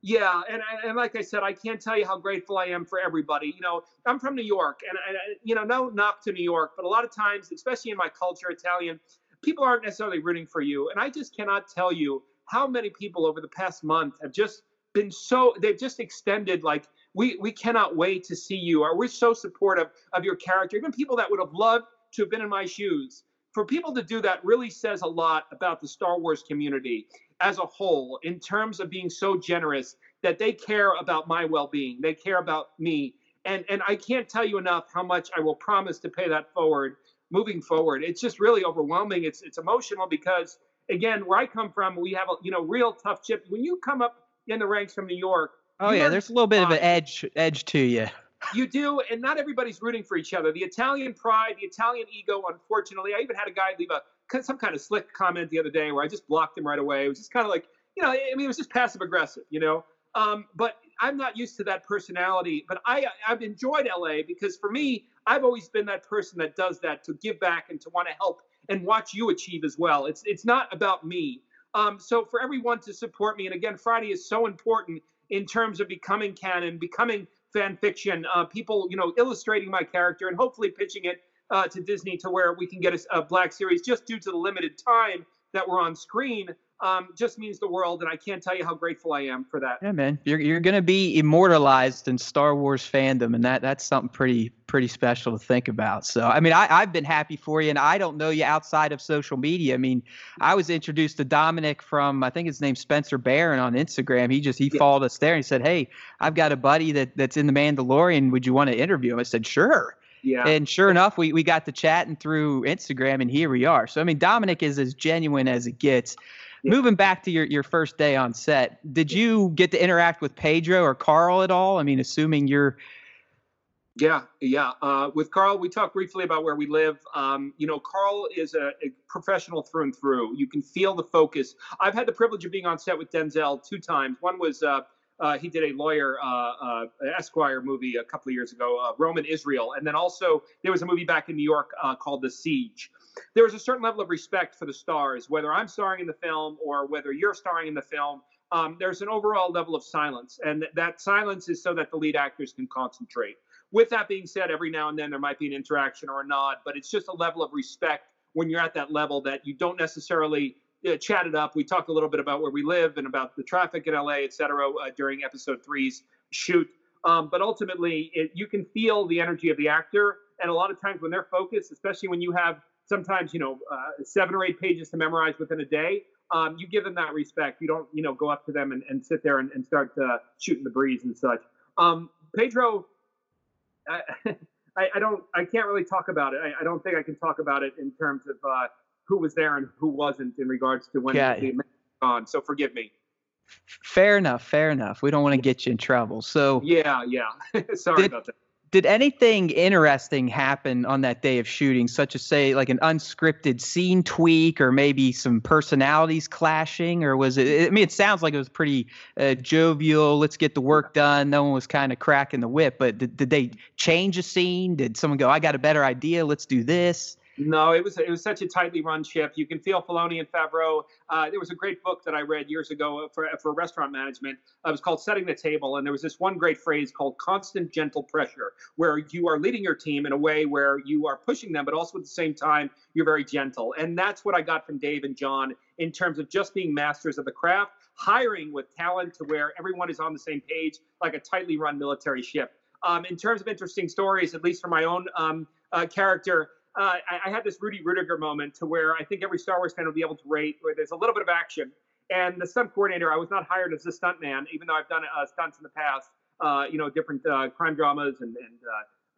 Yeah, and and like I said, I can't tell you how grateful I am for everybody. You know, I'm from New York, and, you know, no knock to New York, but a lot of times, especially in my culture, Italian, people aren't necessarily rooting for you, and I just cannot tell you how many people over the past month have just been so they've just extended like we we cannot wait to see you, or we're so supportive of your character. Even people that would have loved to have been in my shoes. For people to do that really says a lot about the Star Wars community as a whole in terms of being so generous that they care about my well-being they care about me and and i can't tell you enough how much i will promise to pay that forward moving forward it's just really overwhelming it's it's emotional because again where i come from we have a you know real tough chip when you come up in the ranks from new york Oh yeah, there's a little bit of an edge edge to you. you do, and not everybody's rooting for each other. The Italian pride, the Italian ego. Unfortunately, I even had a guy leave a some kind of slick comment the other day where I just blocked him right away. It was just kind of like, you know, I mean, it was just passive aggressive, you know. Um, but I'm not used to that personality. But I I've enjoyed LA because for me, I've always been that person that does that to give back and to want to help and watch you achieve as well. It's it's not about me. Um, so for everyone to support me, and again, Friday is so important in terms of becoming canon, becoming fan fiction, uh, people, you know, illustrating my character and hopefully pitching it uh, to Disney to where we can get a, a Black Series just due to the limited time that we're on screen. Um, just means the world, and I can't tell you how grateful I am for that. Yeah, man, you're you're gonna be immortalized in Star Wars fandom, and that that's something pretty pretty special to think about. So, I mean, I I've been happy for you, and I don't know you outside of social media. I mean, I was introduced to Dominic from I think his name's Spencer Barron on Instagram. He just he Yeah. followed us there and he said, "Hey, I've got a buddy that that's in the Mandalorian. Would you want to interview him?" I said, "Sure." Yeah. And sure enough, we, we got to chatting through Instagram, and here we are. So, I mean, Dominic is as genuine as it gets. Yeah. Moving back to your, your first day on set, did you get to interact with Pedro or Carl at all? I mean, assuming you're. Yeah, yeah. Uh, with Carl, we talked briefly about where we live. Um, you know, Carl is a, a professional through and through. You can feel the focus. I've had the privilege of being on set with Denzel two times. One was uh, uh, he did a lawyer uh, uh, Esquire movie a couple of years ago, uh, Roman Israel, and then also there was a movie back in New York called The Siege. There was a certain level of respect for the stars, whether I'm starring in the film or whether you're starring in the film. Um, there's an overall level of silence, and th- that silence is so that the lead actors can concentrate. With that being said, every now and then there might be an interaction or a nod, but it's just a level of respect when you're at that level that you don't necessarily uh, chat it up. We talked a little bit about where we live and about the traffic in LA, et cetera, uh, during episode three's shoot. Um, but ultimately, it, you can feel the energy of the actor. And a lot of times when they're focused, especially when you have sometimes, you know, uh, seven or eight pages to memorize within a day, um, you give them that respect. You don't, you know, go up to them and, and sit there and, and start uh, shooting the breeze and such. Um, Pedro, I, I, I don't, I can't really talk about it. I, I don't think I can talk about it in terms of uh, who was there and who wasn't in regards to when Got the it. on. So forgive me. Fair enough, fair enough. We don't want to get you in trouble. So, Yeah, yeah. Sorry Did- about that. did anything interesting happen on that day of shooting, such as say like an unscripted scene tweak or maybe some personalities clashing, or was it? I mean, it sounds like it was pretty uh, jovial. Let's get the work done. No one was kind of cracking the whip, but did, did they change a scene? Did someone go, "I got a better idea. Let's do this"? No, it was it was such a tightly run ship. You can feel Filoni and Favreau. Uh, there was a great book that I read years ago for for restaurant management. Uh, it was called Setting the Table, and there was this one great phrase called "constant gentle pressure," where you are leading your team in a way where you are pushing them, but also at the same time you're very gentle. And that's what I got from Dave and John in terms of just being masters of the craft, hiring with talent to where everyone is on the same page, like a tightly run military ship. Um, in terms of interesting stories, at least for my own um, uh, character uh, I, I, had this Rudy Ruettiger moment to where I think every Star Wars fan will be able to rate where there's a little bit of action. And the stunt coordinator, I was not hired as a stunt man, even though I've done uh, stunts in the past, uh, you know, different uh, crime dramas and, and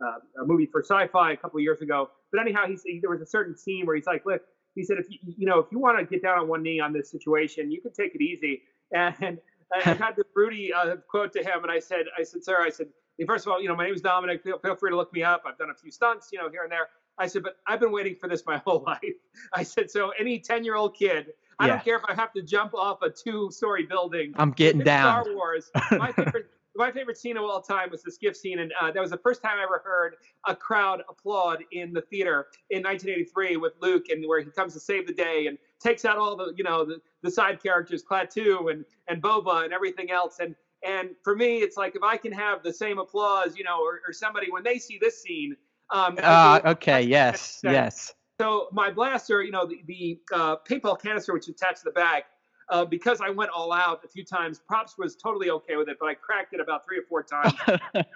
uh, a movie for sci-fi a couple of years ago. But anyhow, he's, he, there was a certain scene where he's like, look, he said, if you, you know, if you want to get down on one knee on this situation, you can take it easy. And I had this Rudy quote to him, and I said, I said, sir, I said, first of all, you know, my name is Dominic. Feel, feel free to look me up. I've done a few stunts, you know, here and there. I said, but I've been waiting for this my whole life. I said, so any 10 year old kid, I yeah. don't care if I have to jump off a two story building. I'm getting down. Star Wars. My favorite, my favorite scene of all time was the skiff scene. And uh, that was the first time I ever heard a crowd applaud in the theater in 1983 with Luke and where he comes to save the day and takes out all the, you know, the, the side characters, Klaatu and, and Boba and everything else. And, and for me, it's like if I can have the same applause, you know, or, or somebody when they see this scene, um, uh, okay. Yes. Yes. So my blaster, you know, the, the uh, paintball canister which attached to the bag, uh, because I went all out a few times. Props was totally okay with it, but I cracked it about three or four times.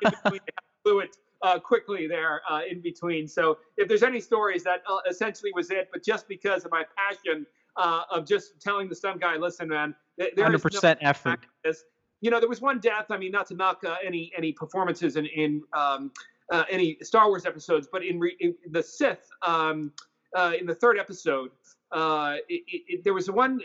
blew it uh, quickly there uh, in between. So if there's any stories, that uh, essentially was it. But just because of my passion uh, of just telling the stunt guy, listen, man, there 100% no effort. You know, there was one death. I mean, not to knock any any performances in in um, uh, any Star Wars episodes, but in, re- in the Sith, um, uh, in the third episode, uh, it, it, there was one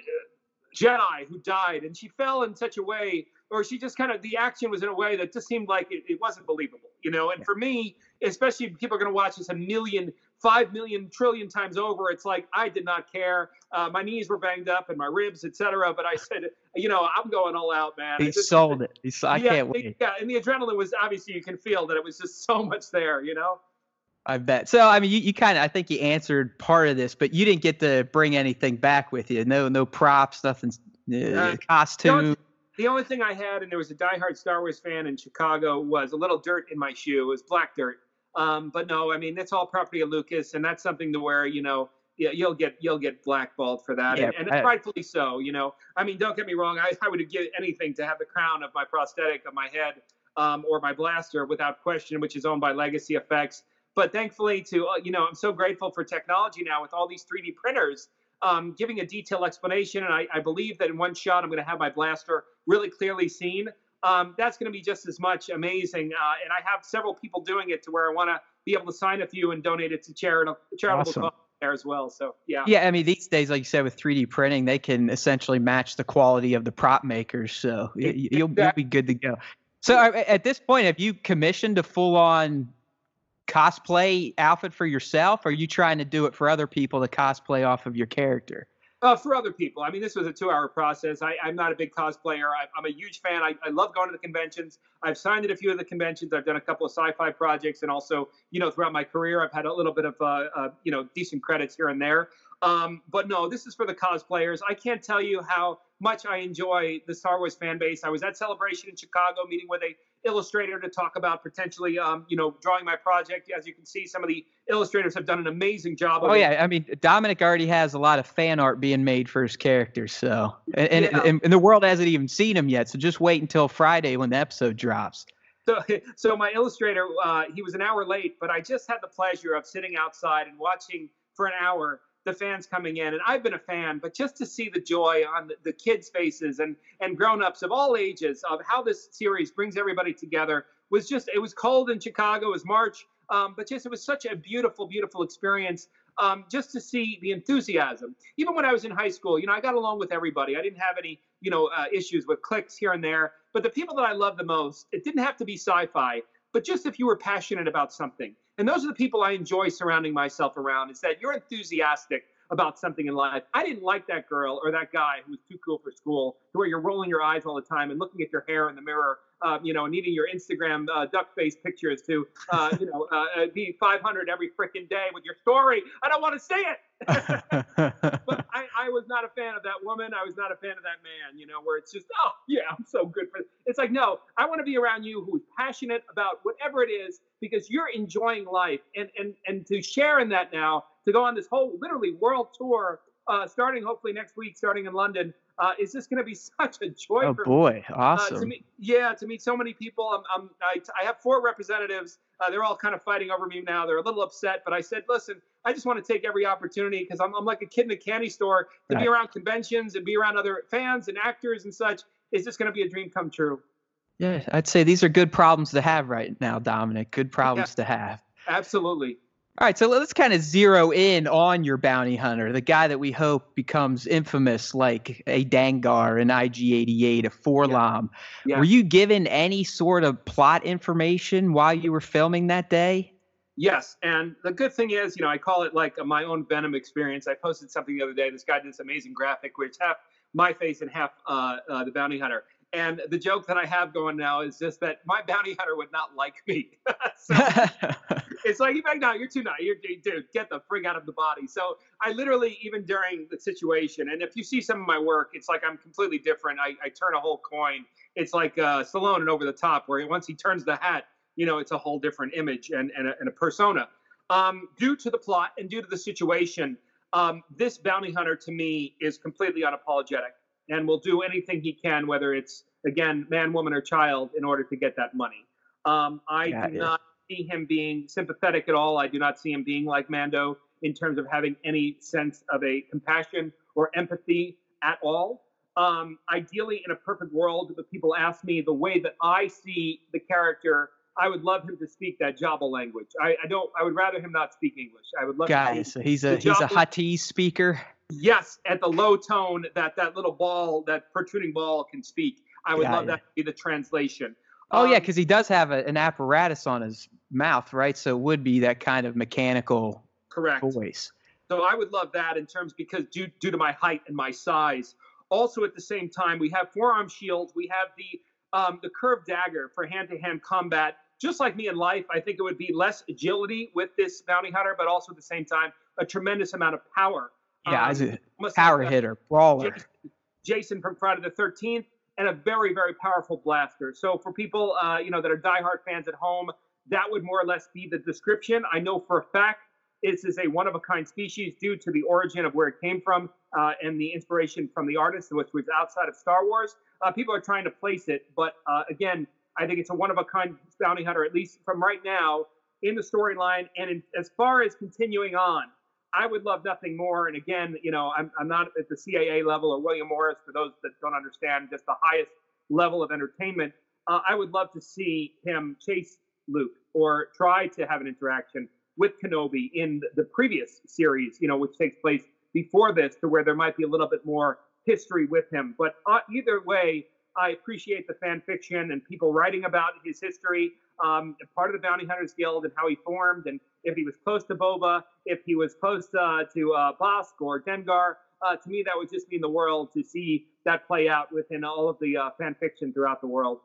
Jedi who died, and she fell in such a way, or she just kind of the action was in a way that just seemed like it, it wasn't believable, you know. And for me, especially if people are going to watch this a million, five million, trillion times over, it's like I did not care. Uh, my knees were banged up and my ribs, etc. But I said, you know, I'm going all out, man. He just, sold it. He, I yeah, can't wait. Yeah, and the adrenaline was obviously you can feel that it was just so much there, you know. I bet. So I mean, you, you kind of I think you answered part of this, but you didn't get to bring anything back with you. No, no props, nothing, uh, uh, costume. Only, the only thing I had, and there was a diehard Star Wars fan in Chicago, was a little dirt in my shoe. It was black dirt. Um, but no, I mean that's all property of Lucas, and that's something to where you know you'll get you'll get blackballed for that, yeah, and, and I, rightfully so. You know, I mean, don't get me wrong, I, I would give anything to have the crown of my prosthetic of my head um, or my blaster without question, which is owned by Legacy Effects. But thankfully, to uh, you know, I'm so grateful for technology now with all these 3D printers um, giving a detailed explanation, and I, I believe that in one shot I'm going to have my blaster really clearly seen um, that's going to be just as much amazing. Uh, and I have several people doing it to where I want to be able to sign a few and donate it to charitable charitable awesome. there as well. So yeah. Yeah, I mean these days, like you said, with 3D printing, they can essentially match the quality of the prop makers. So exactly. you'll, you'll be good to go. So at this point, have you commissioned a full on cosplay outfit for yourself? Or are you trying to do it for other people to cosplay off of your character? Uh, for other people. I mean, this was a two hour process. I, am not a big cosplayer. I, am a huge fan. I, I, love going to the conventions. I've signed at a few of the conventions. I've done a couple of sci fi projects. And also, you know, throughout my career, I've had a little bit of, uh, uh, you know, decent credits here and there. Um, but no, this is for the cosplayers. I can't tell you how much I enjoy the Star Wars fan base. I was at Celebration in Chicago meeting with a illustrator to talk about potentially, um, you know, drawing my project. As you can see, some of the illustrators have done an amazing job. Oh yeah, I mean, Dominic already has a lot of fan art being made for his characters. So, and, yeah. and, and the world hasn't even seen him yet. So just wait until Friday when the episode drops. So, so my illustrator, uh, he was an hour late, but I just had the pleasure of sitting outside and watching for an hour the fans coming in. And I've been a fan, but just to see the joy on the, the kids' faces and and grown-ups of all ages of how this series brings everybody together was just it was cold in Chicago, it was March, um, but just it was such a beautiful, beautiful experience. Um, just to see the enthusiasm. Even when I was in high school, you know, I got along with everybody. I didn't have any, you know, uh, issues with clicks here and there. But the people that I loved the most, it didn't have to be sci-fi but just if you were passionate about something. And those are the people I enjoy surrounding myself around. Is that you're enthusiastic about something in life. I didn't like that girl or that guy who was too cool for school, where you're rolling your eyes all the time and looking at your hair in the mirror, uh, you know, needing your Instagram uh, duck face pictures to, uh, you know, uh, uh, be 500 every freaking day with your story. I don't want to say it. but I, was not a fan of that woman. I was not a fan of that man, you know, where it's just, oh, yeah, I'm so good for It's like, no, I want to be around you who's passionate about whatever it is because you're enjoying life. And, and, and to share in that now, to go on this whole literally world tour, uh, starting hopefully next week, starting in London, uh, is this going to be such a joy? Oh for boy, uh, awesome! to meet, yeah, to meet so many people. I'm, I'm, I, I have four representatives. Uh, they're all kind of fighting over me now. They're a little upset, but I said, listen, I just want to take every opportunity because I'm, I'm like a kid in a candy store to Right. be around conventions and be around other fans and actors and such. Is this going to be a dream come true? yeah, I'd say these are good problems to have right now, Dominic. Good problems to have. Absolutely. All right, so let's kind of zero in on your bounty hunter, the guy that we hope becomes infamous like a Dengar, an IG-88, a 4-LOM. Yeah. Were you given any sort of plot information while you were filming that day? Yes, and the good thing is, you know, I call it like a, my own Venom experience. I posted something the other day. This guy did this amazing graphic where it's half my face and half uh, uh, the bounty hunter. And the joke that I have going now is just that my bounty hunter would not like me. so it's like, no, you're too nice. You're, dude, get the frig out of the body. So I literally, even during the situation, and if you see some of my work, it's like I'm completely different. I, I turn a whole coin. It's like uh, Stallone and Over the Top, where once he turns the hat, you know, it's a whole different image and, and, a, and a persona. Um, due to the plot and due to the situation, um, this bounty hunter to me is completely unapologetic and will do anything he can, whether it's, again, man, woman, or child, in order to get that money. Um, I Got do it. not see him being sympathetic at all. I do not see him being like Mando in terms of having any sense of a compassion or empathy at all. Um, ideally, in a perfect world, if people ask me the way that I see the character, I would love him to speak that Jabba language. I, I don't. I would rather him not speak English. I would love to Guys, so he's a he's a Huttese speaker. Yes, at the low tone that that little ball, that protruding ball can speak. I would Got love it. that to be the translation. Oh yeah, Um, because he does have a, an apparatus on his mouth, right? So it would be that kind of mechanical correct. voice. So I would love that in terms because due due to my height and my size. Also at the same time, we have forearm shields. We have the um, the curved dagger for hand to hand combat. Just like me in life, I think it would be less agility with this bounty hunter, but also at the same time a tremendous amount of power. Yeah, Um, as a power like a- hitter, brawler. Jason, Jason from Friday the 13th, and a very, very powerful blaster. So for people, uh, you know, that are diehard fans at home, that would more or less be the description. I know for a fact this is a one-of-a-kind species due to the origin of where it came from uh, and the inspiration from the artist, which was outside of Star Wars. Uh, people are trying to place it, but uh, again, I think it's a one-of-a-kind bounty hunter, at least from right now in the storyline. And in, as far as continuing on, I would love nothing more. And again, you know, I'm, I'm not at the CAA level or William Morris for those that don't understand just the highest level of entertainment. Uh, I would love to see him chase Luke or try to have an interaction with Kenobi in the previous series, you know, which takes place before this, to where there might be a little bit more history with him. But uh, either way, I appreciate the fan fiction and people writing about his history, um, part of the Bounty Hunters Guild and how he formed, and if he was close to Boba, if he was close uh, to uh, Bossk or Dengar. Uh, to me, that would just mean the world to see that play out within all of the uh, fan fiction throughout the world.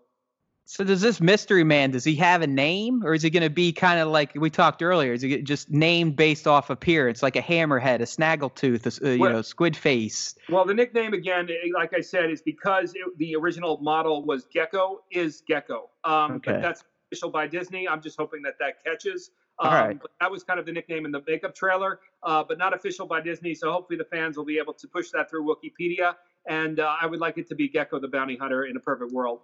So does this mystery man? Does he have a name, or is he going to be kind of like we talked earlier? Is he just named based off appearance, like a hammerhead, a snaggletooth, a, s- uh, you Well- know, squid face? Well, the nickname again, eh, like I said, is because it, the original model was Gecko, is Gecko. Um, Okay. But that's official by Disney. I'm just hoping that that catches. Um, All right. that was kind of the nickname in the makeup trailer, uh, but not official by Disney. So hopefully the fans will be able to push that through Wikipedia. And uh, I would like it to be Gecko the Bounty Hunter in a perfect world.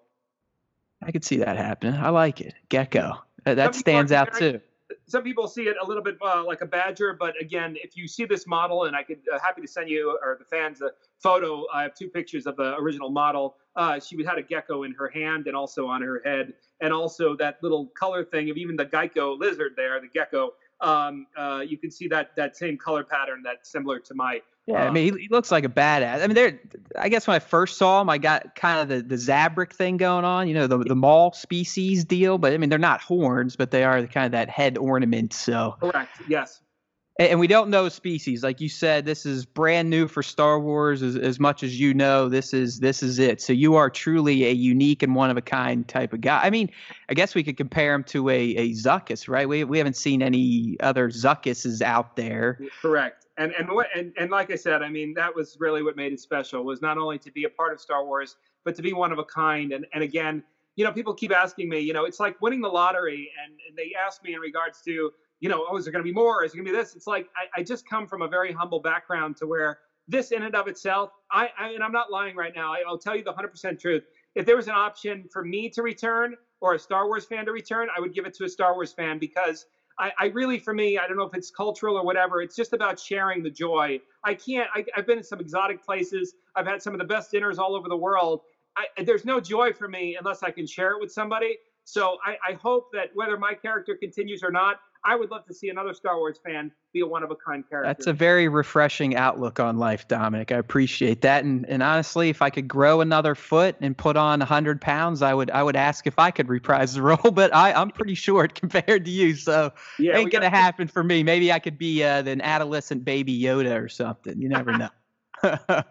I could see that happening. I like it. Gecko. Uh, that stands out too. some people see it a little bit uh, like a badger, but again, if you see this model, and I could uh, happy to send you or the fans a photo. I have two pictures of the original model. Uh, she had a gecko in her hand and also on her head, and also that little color thing of even the gecko lizard there, the gecko. Um, uh, you can see that that same color pattern that's similar to my. Yeah, I uh, mean, he, he looks like a badass. I mean, there. I guess when I first saw him, I got kind of the the Zabrak thing going on, you know, the the Maul species deal. But I mean, they're not horns, but they are kind of that head ornament. So correct. Yes. And, we don't know species. Like you said this is brand new for star wars as, as much as you know this is this is it. So you are truly a unique and one of a kind type of guy. I mean i guess we could compare him to a, a zuckuss right? We, we haven't seen any other zuckuses out there. Correct. And and what and, and like I said, I mean that was really what made it special was not only to be a part of Star Wars, but to be one of a kind. And and again, you know, people keep asking me, you know, it's like winning the lottery, and, and they ask me in regards to, you know, oh, is there going to be more? Is it going to be this? It's like I, I just come from a very humble background to where this in and of itself, I, I and I'm not lying right now. I, I'll tell you the 100% truth. If there was an option for me to return or a Star Wars fan to return, I would give it to a Star Wars fan because I, I really, for me, I don't know if it's cultural or whatever. It's just about sharing the joy. I can't. I, I've been in some exotic places. I've had some of the best dinners all over the world. There's no joy for me unless I can share it with somebody. So I hope that whether my character continues or not, I would love to see another Star Wars fan be a one of a kind character. that's a very refreshing outlook on life dominic i appreciate that and, and honestly if i could grow another foot and put on 100 pounds i would i would ask if i could reprise the role but I, i'm pretty short compared to you so yeah, ain't gonna happen for me. Maybe I could be uh, an adolescent baby Yoda or something. You never know.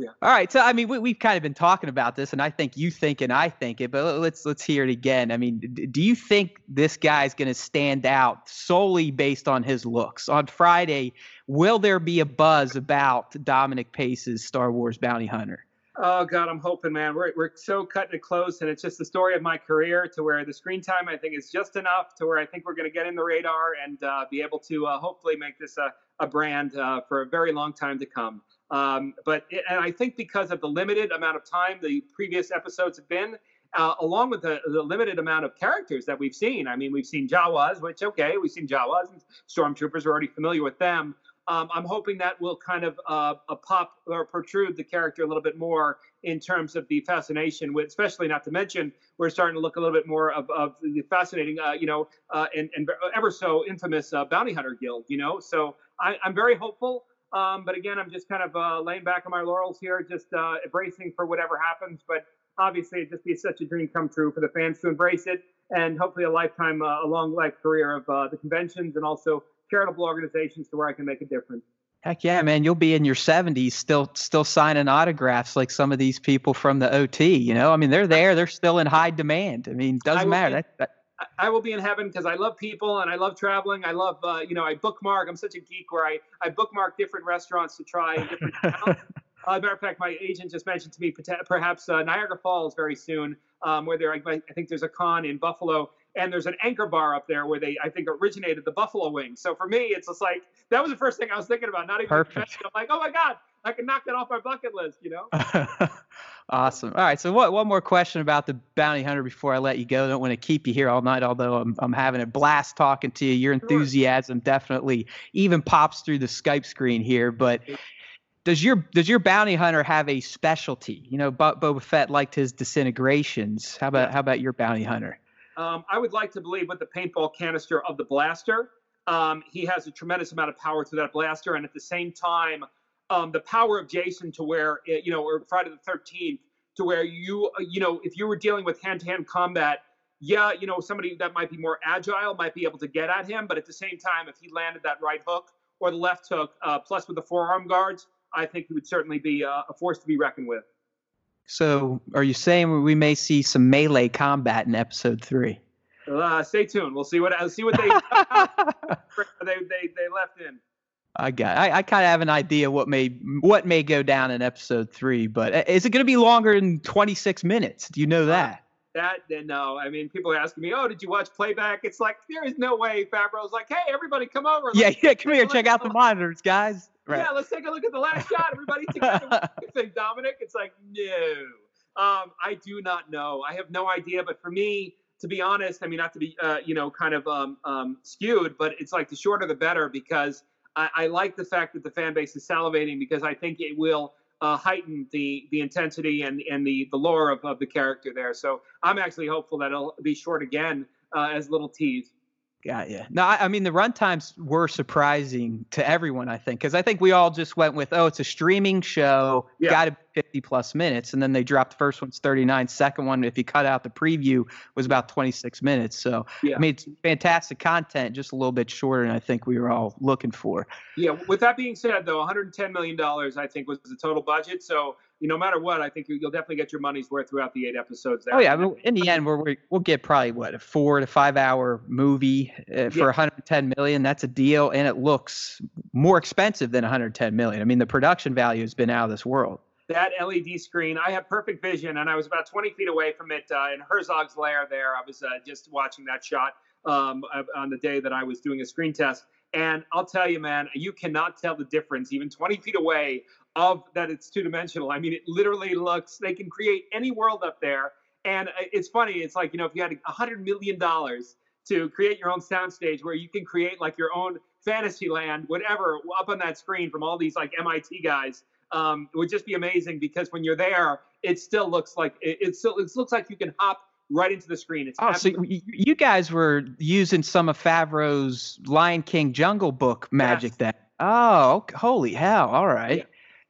Yeah. All right, so I mean, we, we've kind of been talking about this, and I think you think and I think it, but let's let's hear it again. I mean, d- do you think this guy's going to stand out solely based on his looks? On Friday, will there be a buzz about Dominic Pace's Star Wars Bounty Hunter? Oh God, I'm hoping, man. We're we're so cutting it close, and it's just the story of my career to where the screen time I think is just enough to where I think we're going to get in the radar and uh, be able to uh, hopefully make this a, a brand uh, for a very long time to come. Um, but it, and I think because of the limited amount of time the previous episodes have been, uh, along with the, the limited amount of characters that we've seen. I mean, we've seen Jawas, which okay, we've seen Jawas, and stormtroopers are already familiar with them. Um, I'm hoping that will kind of uh, pop or protrude the character a little bit more in terms of the fascination with, especially not to mention, we're starting to look a little bit more of, of the fascinating, uh, you know, uh, and, and ever so infamous uh, bounty hunter guild, you know. So I, I'm very hopeful. Um, but again, I'm just kind of uh, laying back on my laurels here, just uh, embracing for whatever happens. But obviously, it'd just be such a dream come true for the fans to embrace it, and hopefully a lifetime, uh, a long life career of uh, the conventions and also charitable organizations to where I can make a difference. Heck yeah, man! You'll be in your 70s still still signing autographs like some of these people from the OT. You know, I mean, they're there, they're still in high demand. I mean, I doesn't will matter. be- That, that, I- will be in heaven because I love people and I love traveling. I love, uh, you know, I bookmark. I'm such a geek where I, I bookmark different restaurants to try in different. Uh, matter of fact, my agent just mentioned to me perhaps uh, Niagara Falls very soon, um, where there I, I think there's a con in Buffalo, and there's an anchor bar up there where they I think originated the buffalo wings. So for me, it's just like that was the first thing I was thinking about. Not even Perfect. I'm like, oh my god, I can knock that off my bucket list. You know? awesome. All right. So, what one more question about the bounty hunter before I let you go? I don't want to keep you here all night, although I'm I'm having a blast talking to you. Your enthusiasm definitely even pops through the Skype screen here. But does your does your bounty hunter have a specialty? You know, Bo- Boba Fett liked his disintegrations. How about how about your bounty hunter? Um, I would like to believe with the paintball canister of the blaster, um, he has a tremendous amount of power through that blaster, and at the same time, um, the power of Jason to where you know, or Friday the Thirteenth, to where you uh, you know, if you were dealing with hand-to-hand combat, yeah, you know, somebody that might be more agile might be able to get at him, but at the same time, if he landed that right hook or the left hook, uh, plus with the forearm guards, I think he would certainly be uh, a force to be reckoned with. So, are you saying we may see some melee combat in Episode Three? Uh, stay tuned. We'll see what uh, see what they they, they they left in. I got. I, I kind of have an idea what may what may go down in episode three, but uh, is it going to be longer than 26 minutes? Do you know that? That then no, I mean people are asking me, "Oh, did you watch playback?" It's like there is no way. Favreau's like, "Hey, everybody, come over." yeah, yeah. Come here, check out the monitors, guys. Right. Yeah, let's take a look at the last shot. Everybody together. What do you think, Dominic? It's like no. Um, I do not know. I have no idea. But for me, to be honest, I mean not to be uh, you know kind of um, um, skewed, but it's like the shorter the better because I, I like the fact that the fan base is salivating because I think it will uh, heighten the the intensity and and the the lore of, of the character there. So I'm actually hopeful that it'll be short again uh, as little tease. Got you. No, I, I mean the runtimes were surprising to everyone. I think because I think we all just went with, oh, it's a streaming show, Yeah. got to 50 plus minutes, and then they dropped the first one's 39, second one, if you cut out the preview, was about 26 minutes. So Yeah. I mean, it's fantastic content, just a little bit shorter than I think we were all looking for. Yeah. With that being said, though, 110 million dollars I think was the total budget. So you no matter what, I think you- you'll definitely get your money's worth throughout the eight episodes. There. Oh yeah, I mean, in the end, we're, we we'll get probably what a four to five hour movie uh, for Yeah. 110 million. That's a deal, and it looks more expensive than 110 million. I mean, the production value has been out of this world. That LED screen, I have perfect vision, and I was about 20 feet away from it uh, in Herzog's lair. There, I was uh, just watching that shot um, on the day that I was doing a screen test, and I'll tell you, man, you cannot tell the difference even 20 feet away of that it's two dimensional. I mean, it literally looks. They can create any world up there, and uh, it's funny. It's like you know, if you had a hundred million dollars to create your own soundstage where you can create like your own fantasy land, whatever, up on that screen from all these like MIT guys um, it would just be amazing because when you're there, it still looks like it, it still it looks like you can hop right into the screen. It's Oh, so absolutely- you, you guys were using some of Favreau's Lion King Jungle Book magic then. Oh, holy hell! All right. Yeah.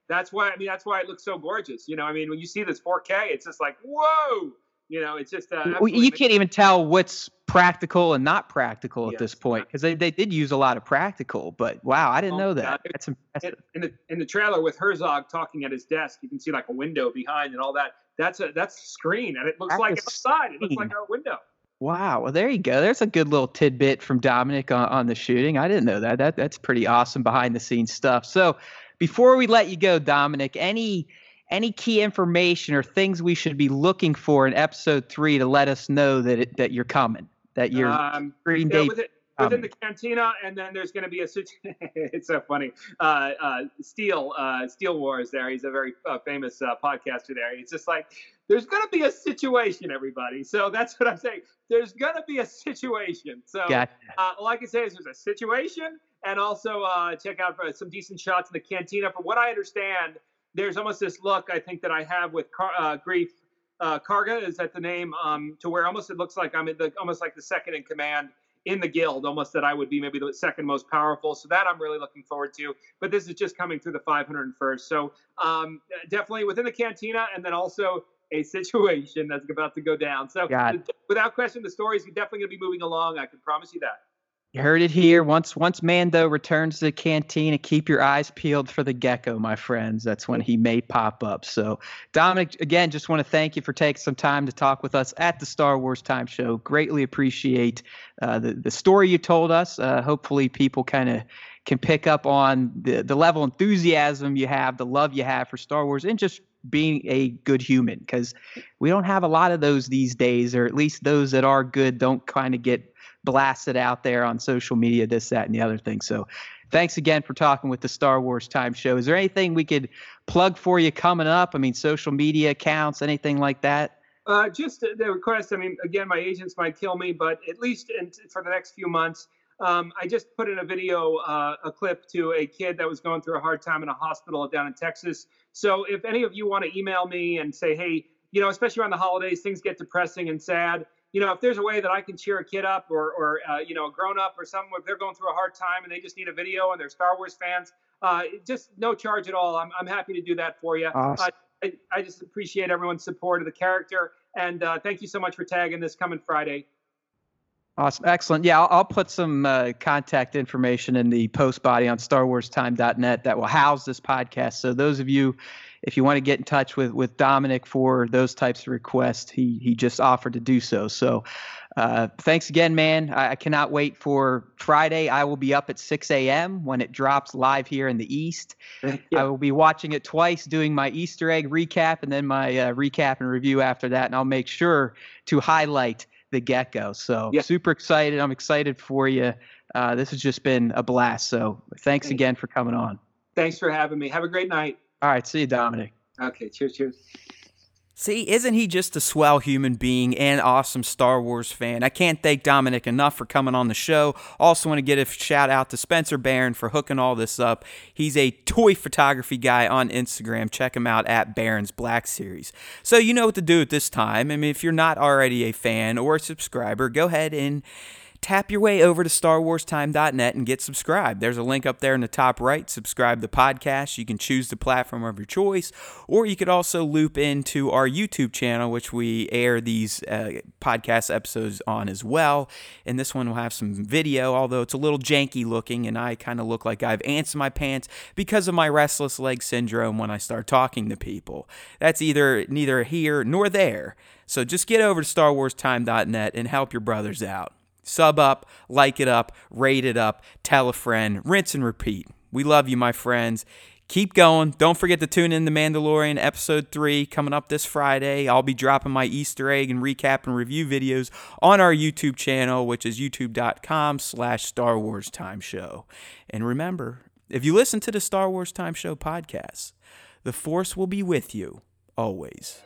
that's why I mean that's why it looks so gorgeous. You know, I mean when you see this 4K, it's just like whoa. You know, it's just uh, you can't even tell what's practical and not practical at this point because they, they did use a lot of practical. But wow, I didn't Oh, know God. that. That's impressive. in, in the in the trailer with Herzog talking at his desk, you can see like a window behind and all that. That's a that's a screen, and it looks That's like outside. It looks like a window. Wow. Well, there you go. There's a good little tidbit from Dominic on, on the shooting. I didn't know that. That that's pretty awesome behind the scenes stuff. So, before we let you go, Dominic, any any key information or things we should be looking for in episode three to let us know that it, that you're coming, that you're Um, Green Day. within, within the cantina, and then there's going to be a. it's so funny. Uh, uh, Steel, uh, Steel Wars. There, he's a very uh, famous uh, podcaster. There, he's just like, there's going to be a situation, everybody. So that's what I'm saying. There's going to be a situation. So Got uh, all I can say is there's a situation, and also uh, check out for some decent shots in the cantina. From what I understand, there's almost this look I think that I have with Car- uh, Greef. Uh, Karga is that the name um, to where almost it looks like I'm the almost like the second in command in the guild, almost that I would be maybe the second most powerful. So that I'm really looking forward to. But this is just coming through the 501st. So um, definitely within the cantina, and then also a situation that's about to go down. So without question, the story is definitely going to be moving along. I can promise you that. You heard it here. Once once Mando returns to the cantina, keep your eyes peeled for the gecko, my friends. That's when he may pop up. So, Dominic, again, just want to thank you for taking some time to talk with us at the Star Wars Time Show. Greatly appreciate uh, the the story you told us. Uh, hopefully, people kind of can pick up on the the level of enthusiasm you have, the love you have for Star Wars, and just being a good human because we don't have a lot of those these days, or at least those that are good don't kind of get blasted out there on social media, this, that, and the other thing. So thanks again for talking with the Star Wars Time Show. Is there anything we could plug for you coming up? I mean, social media accounts, anything like that? Uh, just the the request. I mean, again, my agents might kill me, but at least in, for the next few months, um, I just put in a video, uh, a clip to a kid that was going through a hard time in a hospital down in Texas. So if any of you want to email me and say, hey, you know, especially around the holidays, things get depressing and sad. You know, if there's a way that I can cheer a kid up or, or uh, you know, a grown up or someone, if they're going through a hard time and they just need a video and they're Star Wars fans, uh, just no charge at all. I'm, I'm happy to do that for you. Awesome. I, I just appreciate everyone's support of the character. And uh, thank you so much for tagging this coming Friday. Awesome. Excellent. Yeah, I'll, I'll put some uh, contact information in the post body on starwarstime.net that will house this podcast. So those of you, if you want to get in touch with with Dominic for those types of requests, he he just offered to do so. So uh, thanks again, man. I, I cannot wait for Friday. I will be up at 6 a.m. when it drops live here in the East. I will be watching it twice, doing my Easter egg recap and then my uh, recap and review after that. And I'll make sure to highlight the Gecko. So Yeah. super excited. I'm excited for you. Uh, this has just been a blast. So thanks Thanks. again for coming on. Thanks for having me. Have a great night. All right. See you, Dominic. Okay. Cheers. Cheers. See, isn't he just a swell human being and awesome Star Wars fan? I can't thank Dominic enough for coming on the show. Also, want to get a shout out to Spencer Barron for hooking all this up. He's a toy photography guy on Instagram. Check him out at Barron's Black Series. So, you know what to do at this time. I mean, if you're not already a fan or a subscriber, go ahead and tap your way over to StarWarsTime.net and get subscribed. There's a link up there in the top right. Subscribe the podcast. You can choose the platform of your choice, or you could also loop into our YouTube channel, which we air these uh, podcast episodes on as well. And this one will have some video, although it's a little janky looking, and I kind of look like I've ants in my pants because of my restless leg syndrome when I start talking to people. That's either neither here nor there. So just get over to StarWarsTime.net and help your brothers out. Sub up, like it up, rate it up, tell a friend, rinse and repeat. We love you, my friends. Keep going. Don't forget to tune in The Mandalorian Episode 3 coming up this Friday. I'll be dropping my Easter egg and recap and review videos on our YouTube channel, which is youtube.com slash Star Wars Time Show. And remember, if you listen to the Star Wars Time Show podcast, the Force will be with you always.